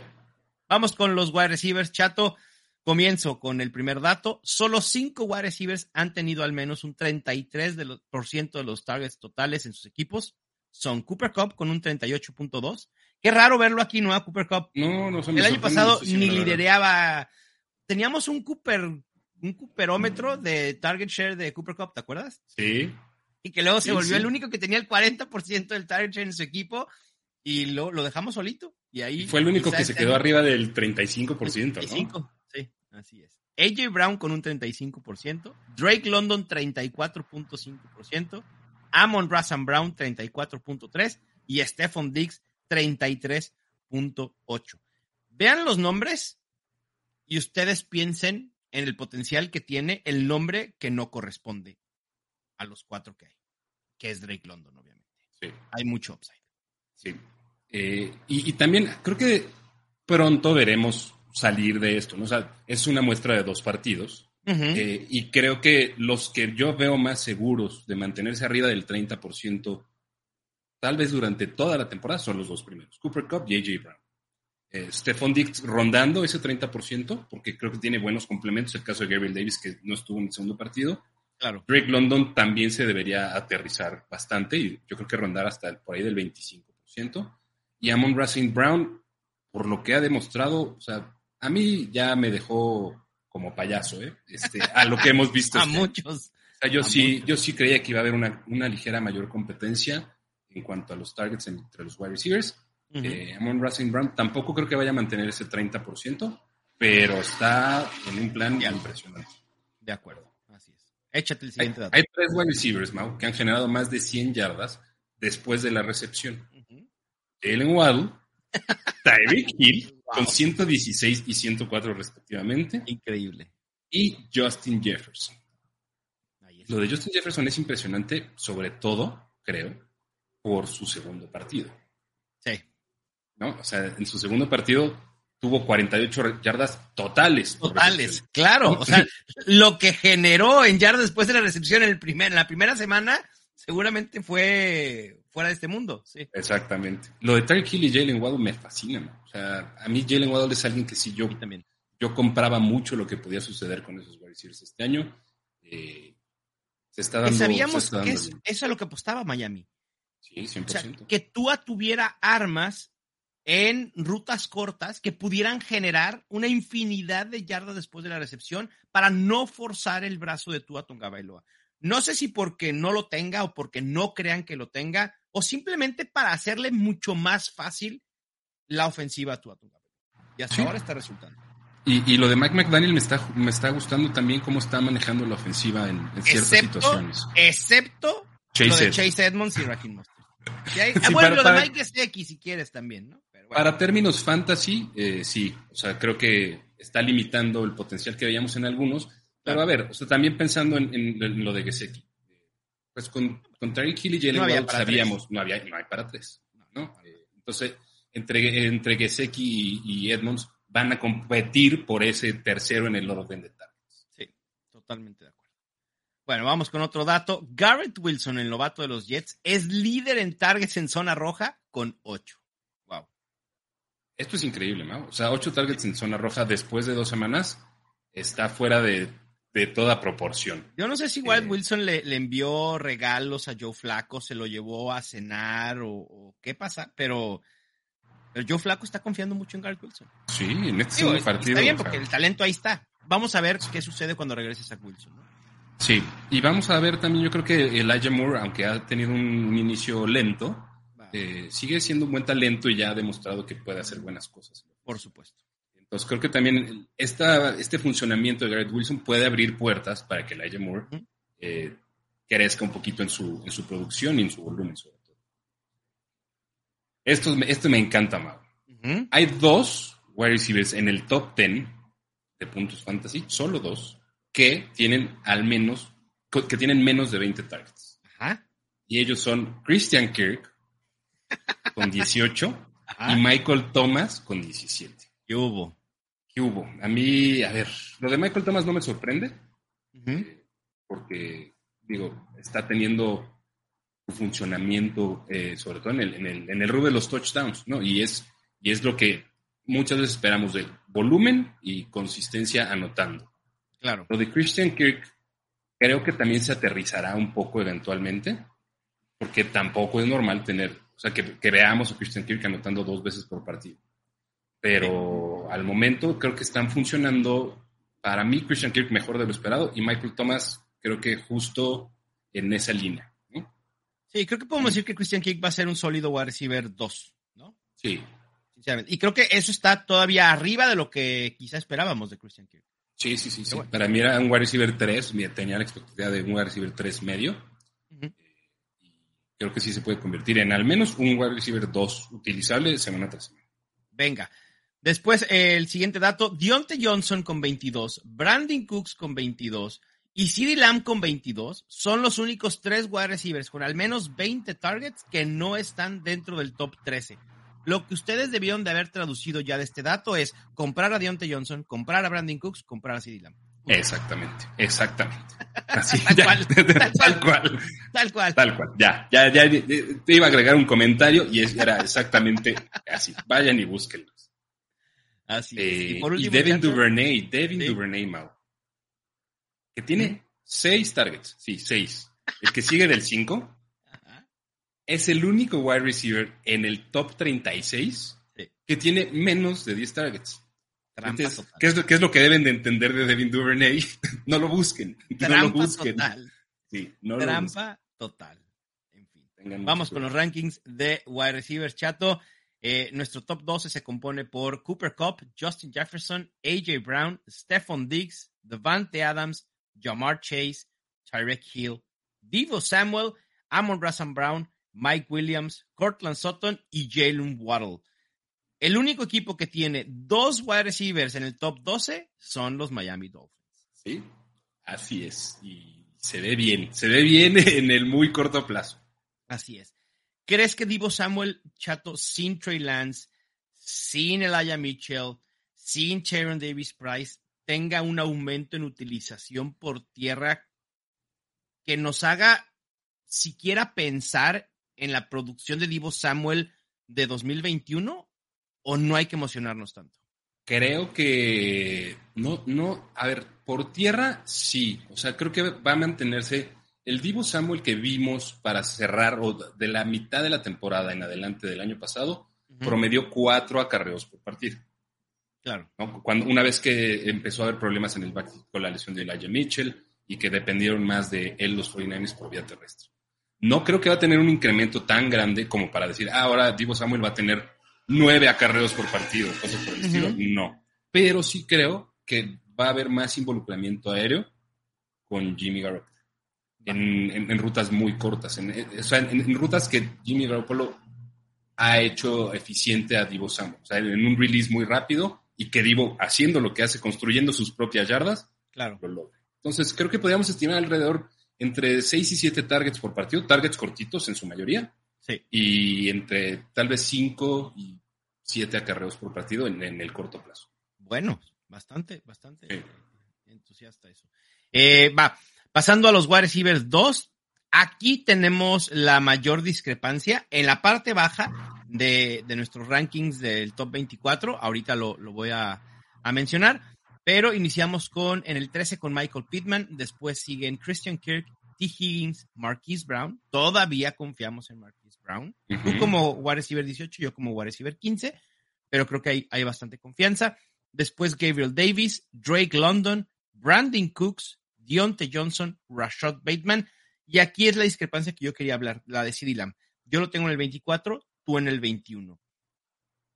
Vamos con los wide receivers, Chato. Comienzo con el primer dato. Solo cinco wide receivers han tenido al menos un 33% de los, por ciento de los targets totales en sus equipos. Son Cooper Cup con un 38.2. Qué raro verlo aquí, ¿no? A Cooper Cup. No, no se me El año pasado ni lidereaba. Teníamos un Cooper, un Cooperómetro de target share de Cooper Cup, ¿te acuerdas? Sí, Y que luego se Sí, volvió sí. el único que tenía el 40% del target share en su equipo y lo, lo dejamos solito. Y ahí y fue el único que se este quedó año- arriba del 35%, ¿no? 35, sí, así es. AJ Brown con un 35%, Drake London 34.5%, Amon Razan Brown 34.3% y Stephon Diggs 33.8%. Vean los nombres y ustedes piensen en el potencial que tiene el nombre que no corresponde a los cuatro que hay, que es Drake London, obviamente. Sí, Hay mucho upside. sí. Eh, y, y también creo que pronto veremos salir de esto, ¿no? O sea, es una muestra de dos partidos. Eh, y creo que los que yo veo más seguros de mantenerse arriba del 30%, tal vez durante toda la temporada, son los dos primeros, Cooper Cup y AJ Brown. Eh, Stephon Diggs rondando ese 30%, porque creo que tiene buenos complementos, el caso de Gabriel Davis, que no estuvo en el segundo partido. Claro. Drake London también se debería aterrizar bastante, y yo creo que rondar hasta el- por ahí del 25%. Y Amon Racing Brown, por lo que ha demostrado, o sea, a mí ya me dejó como payaso, ¿eh? Este, (laughs) a lo que hemos visto. A este muchos. O sea, yo a sí, muchos. yo sí creía que iba a haber una, una ligera mayor competencia en cuanto a los targets entre los wide receivers. Eh, Amon Racing Brown tampoco creo que vaya a mantener ese 30%, pero está en un plan Ya. impresionante. De acuerdo, así es. Échate el Hay, siguiente dato. hay tres wide receivers, Mau, que han generado más de 100 yardas después de la recepción. Jalen Waddle, (laughs) Tyreek Hill, Wow. con 116 y 104 respectivamente, Increíble. y Justin Jefferson. Lo de Justin Jefferson es impresionante, sobre todo, creo, por su segundo partido. ¿No? O sea, en su segundo partido tuvo 48 yardas totales. Totales, claro. O sea, (laughs) lo que generó en yardas después de la recepción en, el primer, en la primera semana seguramente fue fuera de este mundo. Sí. Exactamente. Lo de Tyreek Hill y Jalen Waddle me fascina. O sea, a mí Jalen Waddle es alguien que sí yo, también. yo compraba mucho lo que podía suceder con esos receivers este año. Eh, se está Que dando. se sabíamos está que dando es, bien. eso es lo que apostaba Miami. Sí, O sea, 100%. que Tua tuviera armas en rutas cortas que pudieran generar una infinidad de yardas después de la recepción para no forzar el brazo de Tua Bailoa. No sé si porque no lo tenga o porque no crean que lo tenga o simplemente para hacerle mucho más fácil la ofensiva a Tua. Y hasta Sí. ahora está resultando. Y, y lo de Mike McDaniel me está, me está gustando también cómo está manejando la ofensiva en, en ciertas Excepto, situaciones. excepto Chase lo de. Chase Edmonds y Raheem Mostert. (laughs) Sí, bueno, para- lo de Mike Gesicki si quieres también, ¿no? Para términos fantasy, eh, sí. O sea, creo que está limitando el potencial que veíamos en algunos. Pero Claro. a ver, o sea, también pensando en, en- en lo de Gesecki. Pues con, con Tyreek Hill y Jalen No Waddle sabíamos, no, había, no hay para tres. ¿no? Eh, entonces, entre, entre Gesecki y, y Edmonds van a competir por ese tercero en el orden de targets. Sí, totalmente de acuerdo. Bueno, vamos con otro dato. Garrett Wilson, el novato de los Jets, es líder en targets en zona roja con 8. Esto es increíble, ¿no? O sea, ocho targets en zona roja después de dos semanas está fuera de, de toda proporción. Yo no sé si Garrett Eh. Wilson le, le envió regalos a Joe Flaco, se lo llevó a cenar o, o qué pasa, pero, pero Joe Flaco está confiando mucho en Garrett Wilson. Sí, en este Digo, segundo está partido. bien porque el talento ahí está. Vamos a ver qué sucede cuando regrese a Wilson. ¿no? Sí, y vamos a ver también, yo creo que Elijah Moore, aunque ha tenido un, un inicio lento. Eh, sigue siendo un buen talento y ya ha demostrado que puede hacer buenas cosas. Por supuesto. Entonces creo que también esta, este funcionamiento de Garrett Wilson puede abrir puertas para que Elijah Moore eh, crezca un poquito en su, en su producción y en su volumen sobre todo. Esto, esto me encanta, Mau. Hay dos wide receivers en el top 10 de puntos fantasy, solo dos, que tienen al menos, que tienen menos de 20 targets. Y ellos son Christian Kirk con 18 y Michael Thomas con 17. ¿Qué hubo? ¿Qué hubo? A mí, a ver, lo de Michael Thomas no me sorprende, porque, digo, está teniendo un funcionamiento, eh, sobre todo en el, en, el, en el rubro de los touchdowns, ¿no? Y es, y es lo que muchas veces esperamos de volumen y consistencia anotando. Claro. Lo de Christian Kirk creo que también se aterrizará un poco eventualmente, porque tampoco es normal tener, sea, que, que veamos a Christian Kirk anotando dos veces por partido. Pero al momento creo que están funcionando, para mí, Christian Kirk mejor de lo esperado y Michael Thomas creo que justo en esa línea. ¿no? Sí, creo que podemos decir que Christian Kirk va a ser un sólido wide receiver 2, ¿no? Sí. Sinceramente. Y creo que eso está todavía arriba de lo que quizá esperábamos de Christian Kirk. Sí, sí, sí. sí. Para mí era un wide receiver 3, tenía la expectativa de un wide receiver 3 medio. Creo que sí se puede convertir en al menos un wide receiver 2 utilizable semana tras semana. Venga. Después, el siguiente dato, Dionte Johnson con 22, Brandon Cooks con 22 y CeeDee Lamb con 22 son los únicos tres wide receivers con al menos 20 targets que no están dentro del top 13. Lo que ustedes debieron de haber traducido ya de este dato es comprar a Dionte Johnson, comprar a Brandon Cooks, comprar a CeeDee Lamb. Exactamente, exactamente. Así, tal, ya, cual, (laughs) tal, tal cual. Tal cual. Tal cual. Ya, ya, ya. Te iba a agregar un comentario y era exactamente así. Vayan y búsquenlos. Así eh, y, por último, y Devin Duvernay, Devin ¿sí? Duvernay, Mau, que tiene ¿Sí? seis targets, sí, seis. El que sigue del 5 es el único wide receiver en el top 36 sí. que tiene menos de 10 targets. ¿Qué, es lo, ¿qué, es lo, que deben de entender de Devin Duvernay? (laughs) no lo busquen. (laughs) Trampa no lo busquen. total. Sí, no Trampa total. En fin. Tengan Vamos con los rankings de wide receivers, chato. Eh, nuestro top 12 se compone por Cooper Cup, Justin Jefferson, AJ Brown, Stephon Diggs, Devante Adams, Jamar Chase, Tyrek Hill, Divo Samuel, Amon Razan Brown, Mike Williams, Cortland Sutton y Jalen Waddle. El único equipo que tiene dos wide receivers en el top 12 son los Miami Dolphins. Sí, así es. Y se ve bien, se ve bien (laughs) en el muy corto plazo. Así es. ¿Crees que Divo Samuel Chato sin Trey Lance, sin Elijah Mitchell, sin Sharon Davis Price tenga un aumento en utilización por tierra que nos haga siquiera pensar en la producción de Divo Samuel de 2021 o no hay que emocionarnos tanto? Creo que no, no, a ver, por tierra sí, o sea, creo que va a mantenerse el Divo Samuel que vimos para cerrar o de la mitad de la temporada en adelante del año pasado, uh -huh. promedió cuatro acarreos por partido. Claro. ¿no? Cuando, una vez que empezó a haber problemas en el back con la lesión de Elijah Mitchell y que dependieron más de él los 49ers por vía terrestre. No creo que va a tener un incremento tan grande como para decir, ah, ahora Divo Samuel va a tener nueve acarreos por partido, cosas por el uh -huh. estilo. No. Pero sí creo que va a haber más involucramiento aéreo con Jimmy Garoppolo. En, en, en, rutas muy cortas, en, o sea, en, en, rutas que Jimmy Garoppolo ha hecho eficiente a Divo Samuel, o sea, en un release muy rápido y que Divo, haciendo lo que hace, construyendo sus propias yardas, claro. lo logra. Entonces, creo que podríamos estimar alrededor entre 6 y 7 targets por partido, targets cortitos en su mayoría, sí. y entre tal vez 5 y 7 acarreos por partido en, el corto plazo. Bueno, bastante, bastante sí. entusiasta eso. Eh, va, Pasando a los wide receivers 2, aquí tenemos la mayor discrepancia en la parte baja de, de nuestros rankings del top 24. Ahorita lo, lo voy a, a, mencionar, pero iniciamos con en el 13 con Michael Pittman, después siguen Christian Kirk, T. Higgins, Marquise Brown. Todavía confiamos en Marquise Brown. Uh -huh. Tú como wide receiver 18, yo como wide receiver 15, pero creo que hay, hay bastante confianza. Después Gabriel Davis, Drake London, Brandon Cooks, Dionte Johnson, Rashad Bateman. Y aquí es la discrepancia que yo quería hablar, la de CeeDee Lamb. Yo lo tengo en el 24, tú en el 21.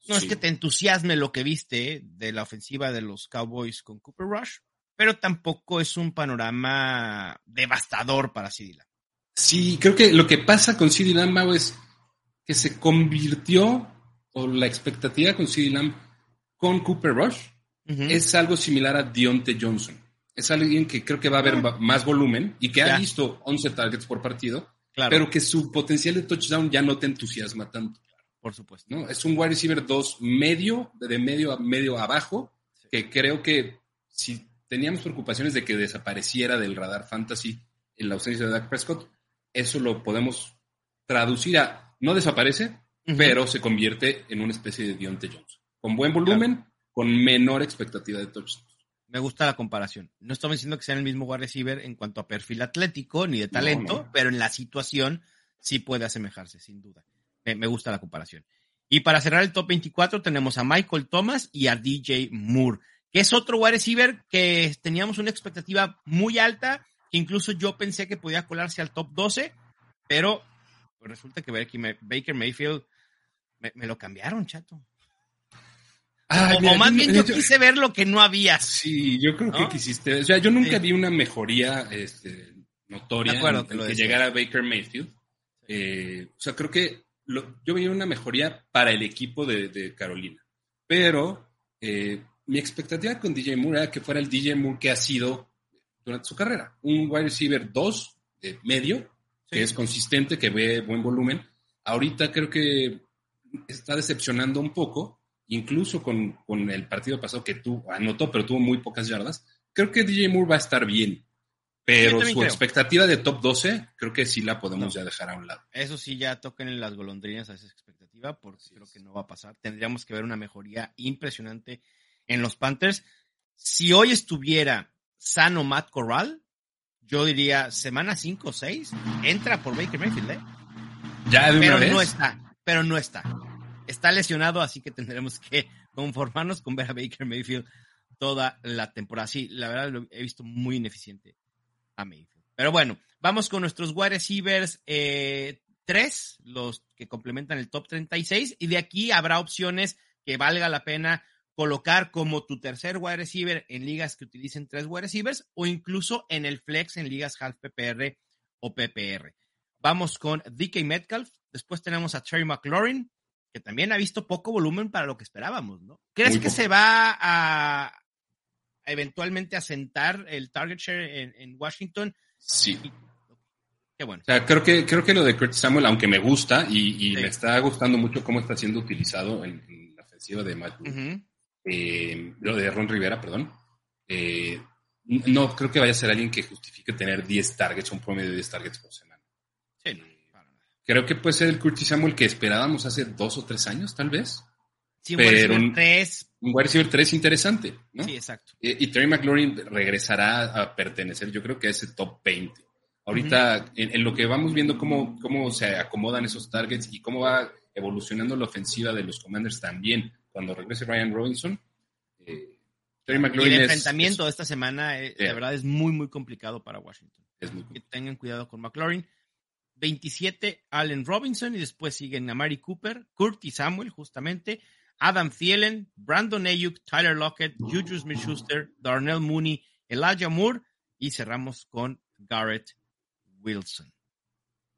No es que te entusiasme lo que viste de la ofensiva de los Cowboys con Cooper Rush, pero tampoco es un panorama devastador para CD Sí, creo que lo que pasa con CD Lamb es que se convirtió, o la expectativa con CD Lamb con Cooper Rush, es algo similar a Dionte Johnson. Es alguien que creo que va a haber ah. más volumen y que ha visto 11 targets por partido, pero que su potencial de touchdown ya no te entusiasma tanto. Por supuesto. ¿no? Es un wide receiver 2 medio, de medio a medio abajo, que creo que si teníamos preocupaciones de que desapareciera del radar fantasy en la ausencia de Dak Prescott, eso lo podemos traducir a no desaparece, pero se convierte en una especie de Dionte Jones. Con buen volumen, con menor expectativa de touchdowns. Me gusta la comparación. No estamos diciendo que sean el mismo wide receiver en cuanto a perfil atlético ni de talento, pero en la situación sí puede asemejarse, sin duda. Me, gusta la comparación. Y para cerrar el top 24 tenemos a Michael Thomas y a DJ Moore, que es otro wide receiver que teníamos una expectativa muy alta, que incluso yo pensé que podía colarse al top 12, pero resulta que Baker Mayfield me lo cambiaron, chato o, más bien yo, quise ver lo que no había. Sí, yo creo que quisiste. O sea, yo nunca vi una mejoría este, notoria en, que llegara Baker Mayfield. Eh, o sea, creo que yo vi una mejoría para el equipo de, Carolina. Pero eh, mi expectativa con DJ Moore era que fuera el DJ Moore que ha sido durante su carrera. Un wide receiver 2 de medio, que es consistente, que ve buen volumen. Ahorita creo que está decepcionando un poco incluso con, el partido pasado que tú anotó, pero tuvo muy pocas yardas, creo que DJ Moore va a estar bien. Pero su expectativa de top 12, creo que sí la podemos ya dejar a un lado. Eso sí, ya toquen en las golondrinas a esa expectativa, porque creo que no va a pasar. Tendríamos que ver una mejoría impresionante en los Panthers. Si hoy estuviera sano Matt Corral, yo diría semana 5 o 6, entra por Baker Mayfield, ¿eh? Ya de pero una no está, pero no está está lesionado, así que tendremos que conformarnos con ver a Baker Mayfield toda la temporada. Sí, la verdad lo he visto muy ineficiente a Mayfield. Pero bueno, vamos con nuestros wide receivers eh, tres, los que complementan el top 36, y de aquí habrá opciones que valga la pena colocar como tu tercer wide receiver en ligas que utilicen tres wide receivers o incluso en el flex en ligas half PPR o PPR. Vamos con DK Metcalf, después tenemos a Terry McLaurin, que también ha visto poco volumen para lo que esperábamos, ¿no? ¿Crees que se va a, eventualmente asentar el target share en, Washington? Sí. Qué bueno. O sea, creo que, creo que lo de Curtis Samuel, aunque me gusta y, me está gustando mucho cómo está siendo utilizado en, la ofensiva de Matt eh, lo de Ron Rivera, perdón. Eh, no creo que vaya a ser alguien que justifique tener 10 targets, un promedio de 10 targets por semana. Sí, Creo que puede ser el Curtis Samuel que esperábamos hace dos o tres años, tal vez. Sí, Pero un, 3. Un wide receiver 3 interesante, ¿no? Sí, exacto. Y, Terry McLaurin regresará a pertenecer, yo creo que a ese top 20. Ahorita, en, lo que vamos viendo cómo, cómo se acomodan esos targets y cómo va evolucionando la ofensiva de los Commanders también, cuando regrese Ryan Robinson. Eh, Terry McLaurin y el enfrentamiento de esta semana, eh, la verdad, es muy, muy complicado para Washington. Es muy que tengan cuidado con McLaurin. 27 Allen Robinson y después siguen Amari Cooper, Curtis Samuel justamente, Adam Thielen, Brandon Ayuk, Tyler Lockett, Juju Smith-Schuster, Darnell Mooney, Elijah Moore y cerramos con Garrett Wilson.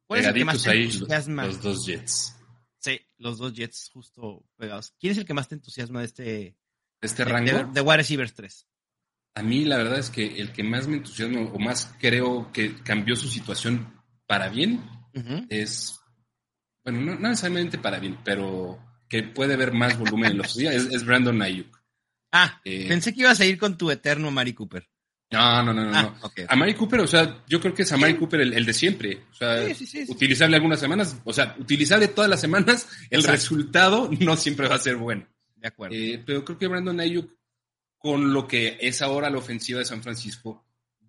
¿Cuál es el que más entusiasma? Los, dos Jets. Sí, los dos Jets justo pegados. ¿Quién es el que más te entusiasma de este, este rango? De, wide receivers 3. A mí la verdad es que el que más me entusiasma o más creo que cambió su situación para bien es, bueno, no, necesariamente para bien, pero que puede ver más volumen en los días, es, Brandon Ayuk. Ah, eh, pensé que ibas a ir con tu eterno Mari Cooper. No, no, no, no. Ah, a Mari Cooper, o sea, yo creo que es a Mari Cooper el, de siempre. O sea, utilizable algunas semanas, o sea, utilizable todas las semanas, el resultado no siempre va a ser bueno. De acuerdo. Eh, pero creo que Brandon Ayuk, con lo que es ahora la ofensiva de San Francisco,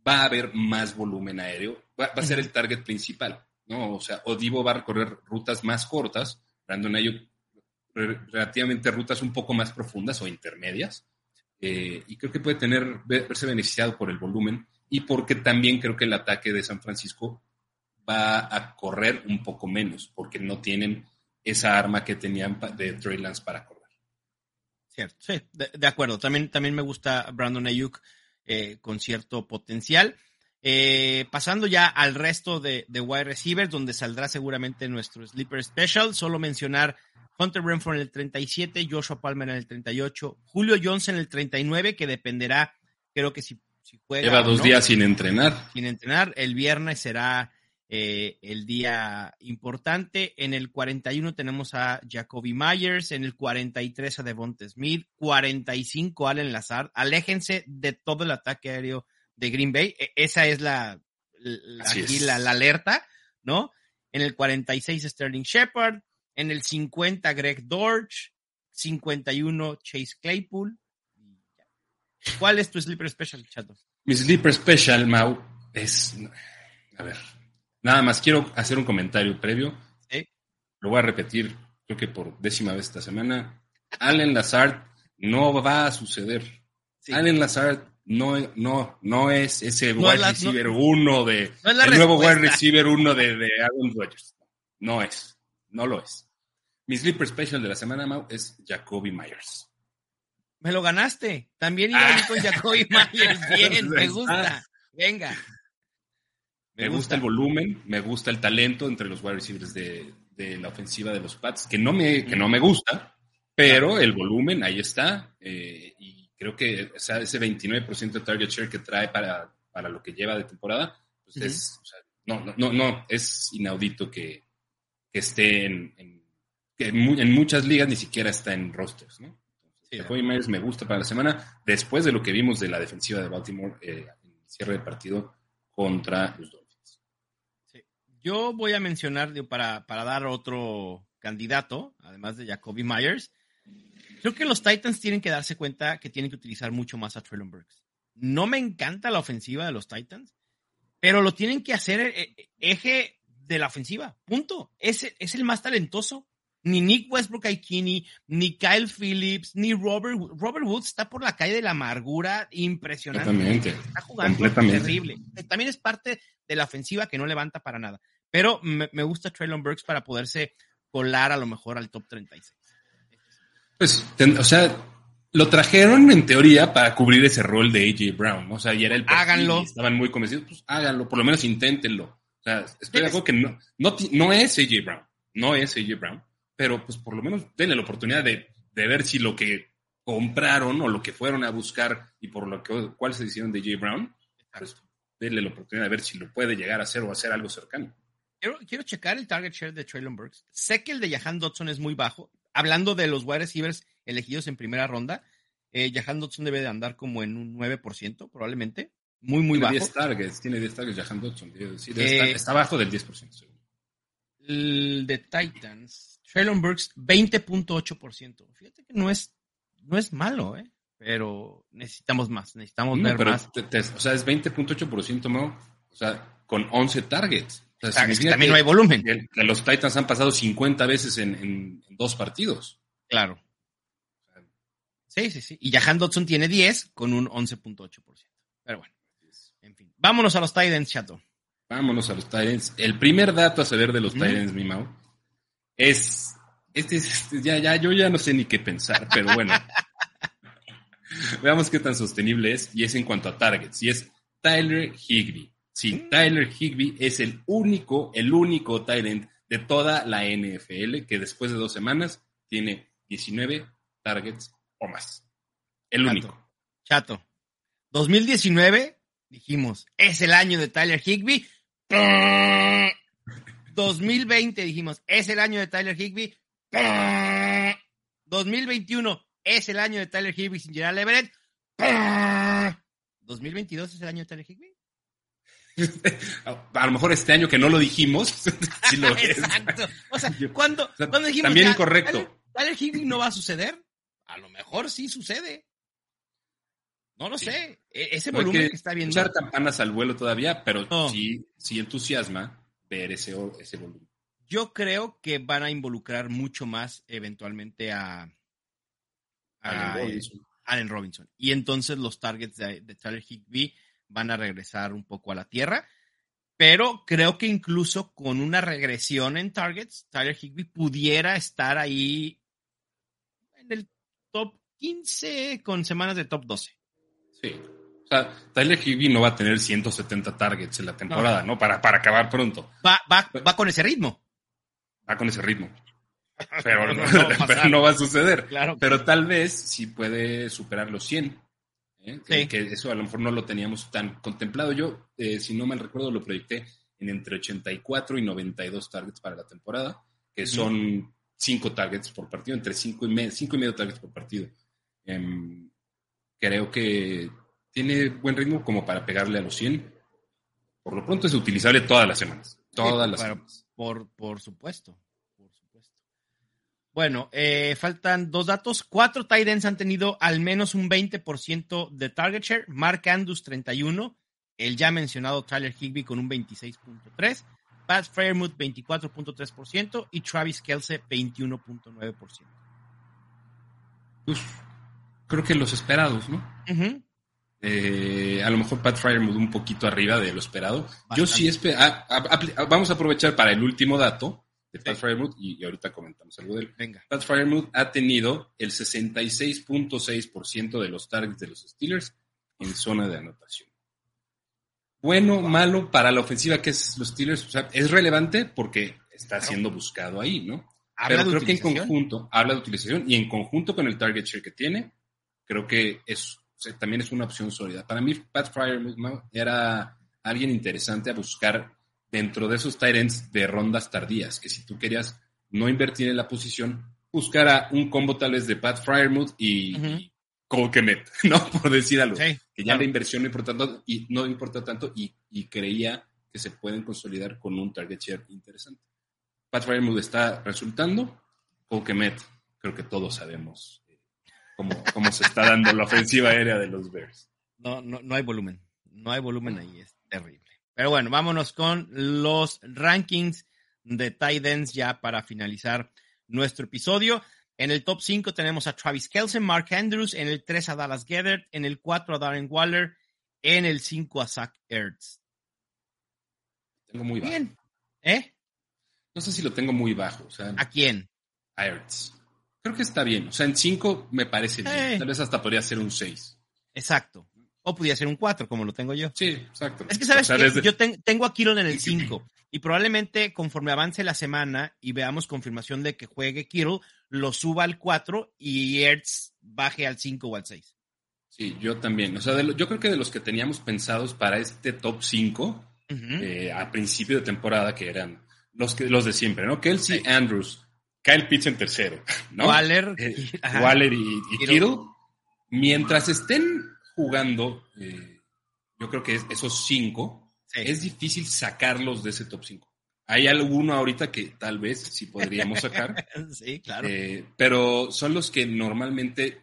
va a haber más volumen aéreo, va, a ser el target principal, ¿no? O sea, Odivo va a recorrer rutas más cortas, Brandon Ayuk relativamente rutas un poco más profundas o intermedias, eh, y creo que puede tener, verse beneficiado por el volumen y porque también creo que el ataque de San Francisco va a correr un poco menos, porque no tienen esa arma que tenían de Trey Lance para correr. Cierto, sí, de, acuerdo. También, también me gusta Brandon Ayuk eh, con cierto potencial. Eh, pasando ya al resto de, de, wide receivers, donde saldrá seguramente nuestro sleeper special, solo mencionar Hunter Renfro en el 37, Joshua Palmer en el 38, Julio Jones en el 39, que dependerá, creo que si, si juega. Lleva dos días sin entrenar. Sin entrenar. El viernes será eh, el día importante. En el 41 tenemos a Jacoby Myers, en el 43 a Devonta Smith, 45 Allen Lazard. Aléjense de todo el ataque aéreo de Green Bay. E, esa es la, la, la, alerta, ¿no? En el 46 Sterling Shepard, en el 50 Greg Dortch, 51 Chase Claypool. ¿Cuál es tu sleeper special, Chato? Mi sleeper special, Mau, es... A ver, nada más quiero hacer un comentario previo. Lo voy a repetir, creo que por décima vez esta semana. Allen Lazard no va a suceder. Allen Lazard no, no, no es ese wide receiver uno de el nuevo wide receiver uno de, de Aaron Rodgers. No es, no lo es. Mi sleeper special de la semana, Mau, es Jacoby Myers. Me lo ganaste. También iba ah. con Jacoby (laughs) Myers. Bien, me gusta. Venga. Me, gusta. el volumen, me gusta el talento entre los wide receivers de, de, la ofensiva de los Pats, que no me, que no me gusta, pero el volumen ahí está. Eh, y creo que o sea, ese 29% de target share que trae para, para lo que lleva de temporada, pues es, o sea, no, no, no, es inaudito que, que esté en, en, que en, muchas ligas ni siquiera está en rosters, ¿no? Sí, Myers me gusta para la semana, después de lo que vimos de la defensiva de Baltimore eh, en el cierre de partido contra los Dolphins. Sí. Yo voy a mencionar, para, para dar otro candidato, además de Jacoby Myers, Creo que los Titans tienen que darse cuenta que tienen que utilizar mucho más a Traylon Burks. No me encanta la ofensiva de los Titans, pero lo tienen que hacer eh, eh, eje de la ofensiva. Punto. Es, es el más talentoso. Ni Nick Westbrook Aikini, ni Kyle Phillips, ni Robert Robert Woods está por la calle de la amargura impresionante. Está jugando terrible. También es parte de la ofensiva que no levanta para nada. Pero me, me gusta Traylon Burks para poderse colar a lo mejor al top 36. Pues, o sea, lo trajeron en teoría para cubrir ese rol de AJ Brown, O sea, y era el Háganlo. estaban muy convencidos, pues háganlo, por lo menos inténtenlo. O sea, estoy de acuerdo que no, no, es AJ Brown, no es AJ Brown, pero pues por lo menos denle la oportunidad de, ver si lo que compraron o lo que fueron a buscar y por lo que cuál se hicieron de AJ Brown, pues denle la oportunidad de ver si lo puede llegar a hacer o hacer algo cercano. Quiero, quiero checar el target share de Traylon Burks. Sé que el de Jahan Dodson es muy bajo, hablando de los wide receivers elegidos en primera ronda, eh, Jahan Dodson debe de andar como en un 9%, probablemente. Muy, muy bajo. Tiene 10 targets, tiene 10 targets Jahan Dodson. Eh, está, abajo del 10%. El de Titans, Traylon Burks, 20.8%. Fíjate que no es, no es malo, ¿eh? Pero necesitamos más, necesitamos ver más. o sea, es 20.8%, ¿no? O sea, con 11 targets. O sea, también no hay volumen. los Titans han pasado 50 veces en, dos partidos. Claro. Sí, sí, sí. Y Jahan Dodson tiene 10 con un 11.8%. Pero bueno. En fin. Vámonos a los Titans, chato. Vámonos a los Titans. El primer dato a saber de los Titans, mi Mau, es. Este, este, ya, ya, yo ya no sé ni qué pensar, pero bueno. (laughs) Veamos qué tan sostenible es. Y es en cuanto a targets. Y es Tyler Higby. Sí, mm. Tyler Higby es el único, el único Tyrant de toda la NFL que después de dos semanas tiene 19 targets o más. El único. Chato. 2019, dijimos, es el año de Tyler Higby. 2020 (laughs) dijimos, es el año de Tyler Higby. 2021 es el año de Tyler Higby sin Gerald Everett. 2022 es el año de Tyler Higby. (laughs) a lo mejor este año que no lo dijimos. (laughs) Exacto. O sea, cuando, dijimos. También incorrecto. ¿Tyler Higby no va a suceder? A lo mejor sí sucede. No lo sé. E, ese volumen que, está viendo. Usar campanas al vuelo todavía, pero sí, sí entusiasma ver ese, ese volumen. Yo creo que van a involucrar mucho más eventualmente a, Allen, Robinson. Y entonces los targets de, de Tyler Higby van a regresar un poco a la tierra. Pero creo que incluso con una regresión en targets, Tyler Higby pudiera estar ahí en el top 15 con semanas de top 12. Sí. O sea, Tyler Higby no va a tener 170 targets en la temporada, ¿no? Para, para acabar pronto. Va, va, va con ese ritmo. Va con ese ritmo. (laughs) Pero no, no, va, (laughs) pero no va a suceder. Claro. Pero tal vez sí puede superar los 100. ¿Eh? Sí. Que eso a lo mejor no lo teníamos tan contemplado. Yo, eh, si no mal recuerdo, lo proyecté en entre 84 y 92 targets para la temporada, que son 5 targets por partido, entre 5 y, medio, cinco y medio targets por partido. Em, creo que tiene buen ritmo como para pegarle a los 100. Por lo pronto es utilizable todas las semanas. Todas Sí, las semanas. Por. Por supuesto. Bueno, eh, faltan dos datos. Cuatro tight ends han tenido al menos un 20% de target share. Mark Andrews, 31. El ya mencionado Tyler Higby con un 26.3. Pat Fairmouth, 24.3%. Y Travis Kelce, 21.9%. Pues, creo que los esperados, ¿no? Eh, a lo mejor Pat Fryermuth un poquito arriba de lo esperado. Yo sí espero. vamos a aprovechar para el último dato de Pat. Fryermuth y, y ahorita comentamos algo de él. Venga. Pat Fryermuth ha tenido el 66.6% de los targets de los Steelers en zona de anotación. Bueno, malo para la ofensiva que es los Steelers. O sea, es relevante porque está siendo buscado ahí, ¿no? Pero creo que en conjunto, habla de utilización y en conjunto con el target share que tiene, creo que es, o sea, también es una opción sólida. Para mí, Pat Fryer era alguien interesante a buscar dentro de esos ends de rondas tardías, que si tú querías no invertir en la posición, buscar a un combo tal vez de Pat Fryermuth y, Cole Kemet, (laughs) ¿no? Por decir algo. Sí, que ya claro. la inversión no importa tanto y no importa tanto y, y creía que se pueden consolidar con un target share interesante. Pat Fryermuth está resultando, Cole Kemet, creo que todos sabemos eh, cómo, cómo se está dando la ofensiva aérea de los Bears. No, no, no hay volumen. No hay volumen ahí, es terrible. Pero bueno, vámonos con los rankings de tight ends ya para finalizar nuestro episodio. En el top 5 tenemos a Travis Kelsen, Mark Andrews, en el 3 a Dallas Gethert, en el 4 a Darren Waller, en el 5 a Zach Ertz. Tengo muy bajo. Bien. ¿Eh? No sé si lo tengo muy bajo, o sea, ¿A quién? a Ertz. Creo que está bien, o sea, en 5 me parece bien, Eh. tal vez hasta podría ser un 6. Exacto. O pudiera ser un 4, como lo tengo yo. Sí, exacto. Es que sabes O sea, que desde- yo ten- tengo a Kittle en el 5 (laughs) y probablemente conforme avance la semana y veamos confirmación de que juegue Kittle, lo suba al 4 y Ertz baje al 5 o al 6. Sí, yo también. O sea, de lo- yo creo que de los que teníamos pensados para este top 5, Ujú. eh, a principio de temporada, que eran los, que, los de siempre, ¿no? Kelsey, Sí. Andrews, Kyle Pitts en tercero, (laughs) ¿no? Waller, Eh. Waller y, y Kittle. Kittle. Mientras estén jugando, eh, yo creo que es- esos cinco, Sí. es difícil sacarlos de ese top 5. Hay alguno ahorita que tal vez sí podríamos sacar, (laughs) Sí, claro. eh, pero son los que normalmente,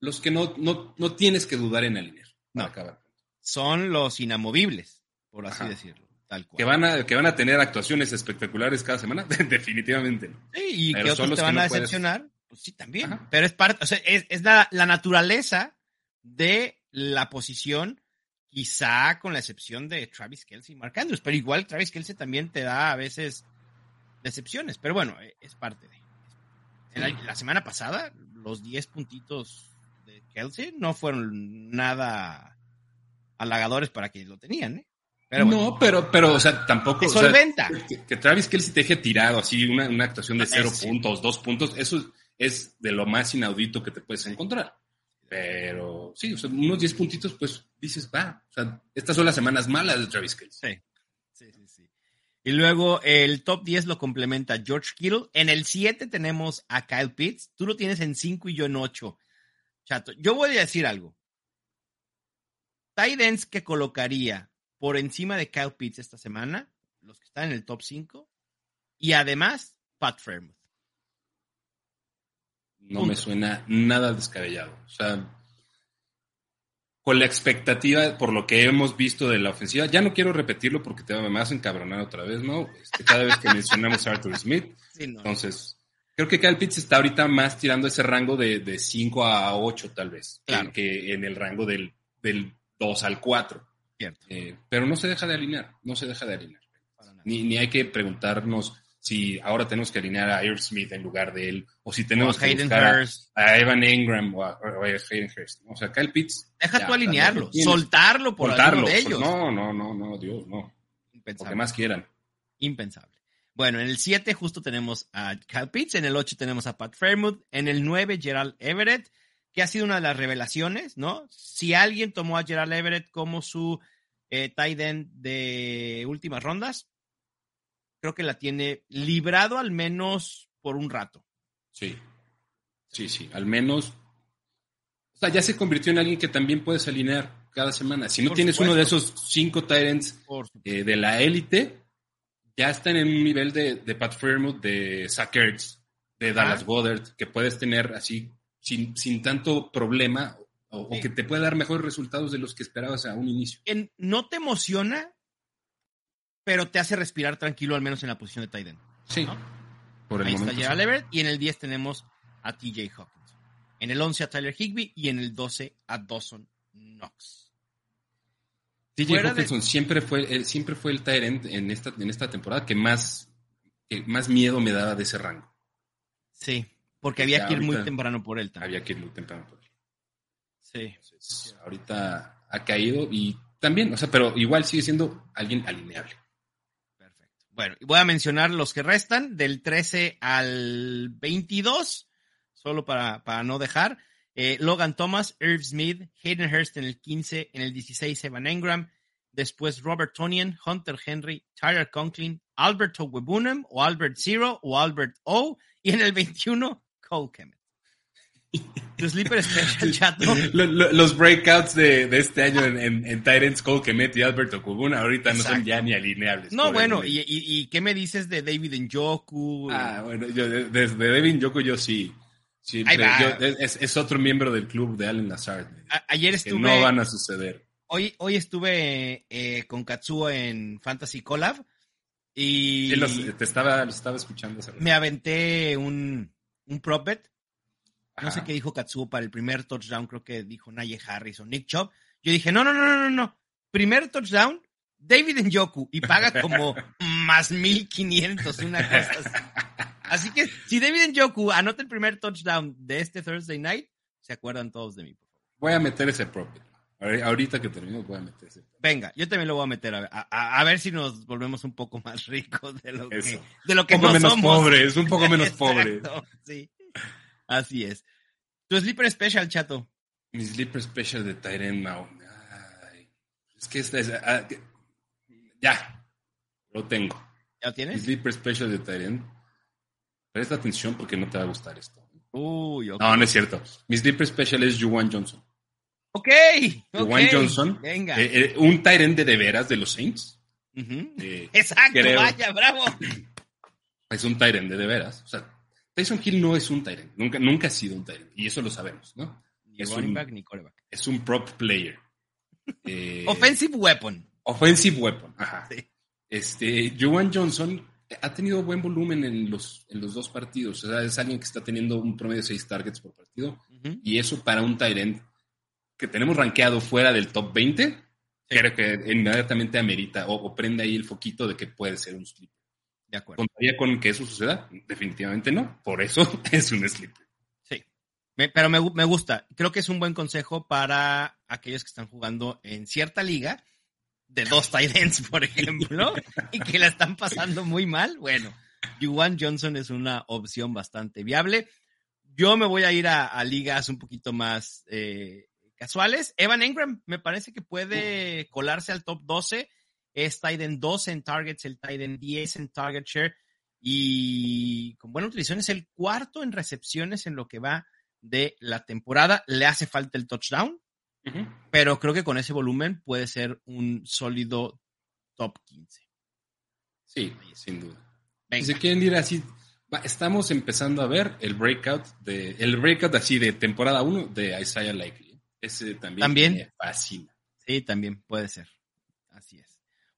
los que no, no, no tienes que dudar en alinear. No. acabar. Son los inamovibles, por así Ajá. decirlo. Tal cual. Que van, a, que van a tener actuaciones espectaculares cada semana, (laughs) definitivamente no. Sí, y Pero que otros te que van no a puedes- decepcionar, pues sí, también. Ajá. Pero es parte, o sea, es, es la, la naturaleza de la posición, quizá con la excepción de Travis Kelsey y Mark Andrews, pero igual Travis Kelsey también te da a veces decepciones, pero bueno, eh, es parte de. La, la semana pasada, los 10 puntitos de Kelsey no fueron nada halagadores para quienes lo tenían, ¿eh? Pero bueno, no, pero, pero, o sea, tampoco. o sea, que, que Travis Kelsey te deje tirado así, una, una actuación de cero Sí. puntos, dos puntos, eso es de lo más inaudito que te puedes encontrar. Pero sí, o sea, unos 10 puntitos, pues dices, va, o sea, estas son las semanas malas de Travis Kelsey. Sí. Sí, sí, sí. Y luego el top 10 lo complementa George Kittle. En el 7 tenemos a Kyle Pitts. Tú lo tienes en 5 y yo en 8. Chato, yo voy a decir algo. Tight ends que colocaría por encima de Kyle Pitts esta semana, los que están en el top 5, y además Pat Fairmouth. No me suena nada descabellado. O sea, con la expectativa por lo que hemos visto de la ofensiva, ya no quiero repetirlo porque te me vas a encabronar otra vez, ¿no? Este, cada vez que mencionamos a Arthur Smith. (laughs) Sí, no. Entonces, creo que Kyle Pitts está ahorita más tirando ese rango de, de 5 a 8 tal vez, que- Claro. que, en el rango del, del 2 al 4. Cierto. Eh, pero no se deja de alinear, no se deja de alinear. Ni, ni hay que preguntarnos si ahora tenemos que alinear a Irv Smith en lugar de él, o si tenemos O que buscar a, Evan Ingram o a, o a Hayden Hurst. O sea, Kyle Pitts. Deja ya, tú alinearlo, soltarlo por soltarlo. alguno de ellos. No, no, no, no, Dios, no. Lo Impensable. que más quieran. Impensable. Bueno, en el 7 justo tenemos a Kyle Pitts, en el 8 tenemos a Pat Fairmouth, en el 9 Gerald Everett, que ha sido una de las revelaciones, ¿no? Si alguien tomó a Gerald Everett como su eh, tight end de últimas rondas, creo que la tiene librado al menos por un rato. Sí. Sí, sí. Al menos. O sea, ya se convirtió en alguien que también puedes alinear cada semana. Si no Por tienes uno de supuesto. esos cinco Tyrants eh, de la élite, ya están en un nivel de, de Pat Fairmouth, de Zach Ertz, de Dallas Ajá. Goddard, que puedes tener así sin, sin tanto problema o, o Sí. que te puede dar mejores resultados de los que esperabas a un inicio. No te emociona, pero te hace respirar tranquilo, al menos en la posición de tight end. Sí. ¿no? Por el Ahí está. Gerald sí. Everett. Y en el 10 tenemos a TJ Hawkins. En el 11 a Tyler Higby y en el 12 a Dawson Knox. TJ de- Hawkinson siempre fue, él siempre fue el Tyrant en esta, en esta temporada que más, que más miedo me daba de ese rango. Sí, porque había que ir muy temprano por él también. Había que ir muy temprano por él. Sí. Entonces, ahorita ha caído y también, o sea, pero igual sigue siendo alguien alineable. Bueno, voy a mencionar los que restan del 13 al 22, solo para, para no dejar. Eh, Logan Thomas, Irv Smith, Hayden Hurst en el 15, en el 16 Evan Engram, después Robert Tonian, Hunter Henry, Tyler Conklin, Albert Webunam o Albert Zero o Albert O y en el 21 Cole Kemet. (laughs) Tu sleeper special, chato. Lo- lo- los breakouts de, de este año en, en, en Tyrants Cole Kemet y Alberto Cubuna ahorita no son ya ni alineables. No, bueno, y, y- y qué me dices de David Njoku? Ah, bueno, yo, de- desde Devin Yoko yo sí. yo- es, es otro miembro del club de Allen Lazard. A- ayer que estuve... no van a suceder. Hoy, hoy estuve eh, con Katsuo en Fantasy Collab y Sí, los- te estaba, los estaba escuchando. me aventé un, un prop bet. No sé qué dijo Katsuo para el primer touchdown, creo que dijo Naye Harris o Nick Chubb. Yo dije, no, no, no, no, no, no. Primer touchdown, David Njoku y paga como (laughs) más 1500, una cosa así. Así que si David Njoku anota el primer touchdown de este Thursday night, se acuerdan todos de mí, por favor. Voy a meter ese propio. Ahorita que termino voy a meter ese. Venga, yo también lo voy a meter a, a- a ver si nos volvemos un poco más ricos de lo que, de lo que Un poco no menos somos. pobre, es un poco menos pobre. (laughs) Exacto, Sí, así es. Tu sleeper special, chato. Mi sleeper special de Now. Ay, es que esta es. ah, que- ya, lo tengo. ¿Ya lo Mi tienes? sleeper special de Tyrant. Presta atención porque no te va a gustar esto. Uy, ok. No, no es cierto. Mi sleeper special es Juwan Johnson. Ok, Juwan Johnson, Venga. eh, eh, un Tyrant de de veras de los Saints. Eh, (laughs) Exacto, creo- vaya, bravo. (clears throat) es un Tyrant de de veras. O sea, Tyson Hill no es un Tyrant. Nunca, nunca ha sido un Tyrant. Y eso lo sabemos, ¿no? Ni Es running un- back ni quarterback. Es un prop player. (laughs) Eh, Offensive weapon. Offensive weapon. Ajá. Sí. Este, Juwan Johnson ha tenido buen volumen en los, en los dos partidos. O sea, es alguien que está teniendo un promedio de seis targets por partido. Y eso para un Tyrant que tenemos rankeado fuera del top 20, creo que inmediatamente amerita o, o prende ahí el foquito de que puede ser un sleeper. De acuerdo. ¿Contaría con que eso suceda? Definitivamente no. Por eso (laughs) es un sleeper. Sí. Me- pero me, me gusta. Creo que es un buen consejo para aquellos que están jugando en cierta liga de dos (laughs) tight ends, por ejemplo, y que la están pasando muy mal. Bueno, Juwan Johnson es una opción bastante viable. Yo me voy a ir a, a ligas un poquito más eh, casuales. Evan Engram me parece que puede colarse al top 12. Es tight end 12 en targets, el tight end 10 en target share y con buena utilización es el cuarto en recepciones en lo que va de la temporada. Le hace falta el touchdown, pero creo que con ese volumen puede ser un sólido top 15. Sí, sin duda. Venga. Si se quieren ir así, va, estamos empezando a ver el breakout de el breakout así de temporada 1 de Isaiah Likely. Ese también, También. me fascina. Sí, también puede ser. Así es.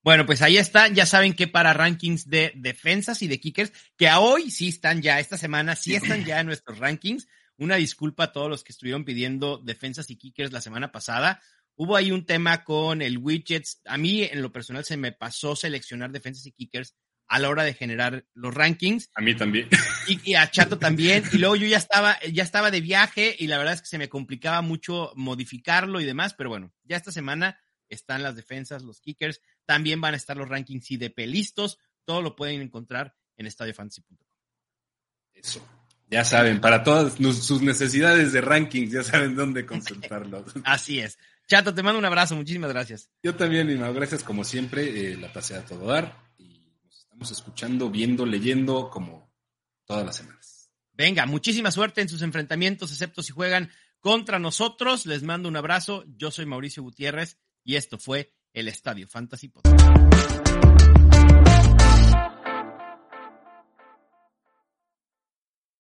Bueno, pues ahí está. Ya saben que para rankings de defensas y de kickers, que a hoy sí están ya, esta semana sí están ya en nuestros rankings. Una disculpa a todos los que estuvieron pidiendo defensas y kickers la semana pasada. Hubo ahí un tema con el widgets. A mí, en lo personal, se me pasó seleccionar defensas y kickers a la hora de generar los rankings. A mí también. Y, a Chato también. Y luego yo ya estaba, ya estaba de viaje y la verdad es que se me complicaba mucho modificarlo y demás, pero bueno, ya esta semana están las defensas, los kickers, también van a estar los rankings IDP listos, todo lo pueden encontrar en estadiofantasy.com. Eso. Ya saben, para todas sus necesidades de rankings, ya saben dónde consultarlo. (laughs) Así es. Chato, te mando un abrazo, muchísimas gracias. Yo también, Lima, gracias como siempre, eh, la pasé a todo dar escuchando, viendo, leyendo como todas las semanas. Venga, muchísima suerte en sus enfrentamientos, excepto si juegan contra nosotros. Les mando un abrazo. Yo soy Mauricio Gutiérrez y esto fue el Estadio Fantasy Podcast.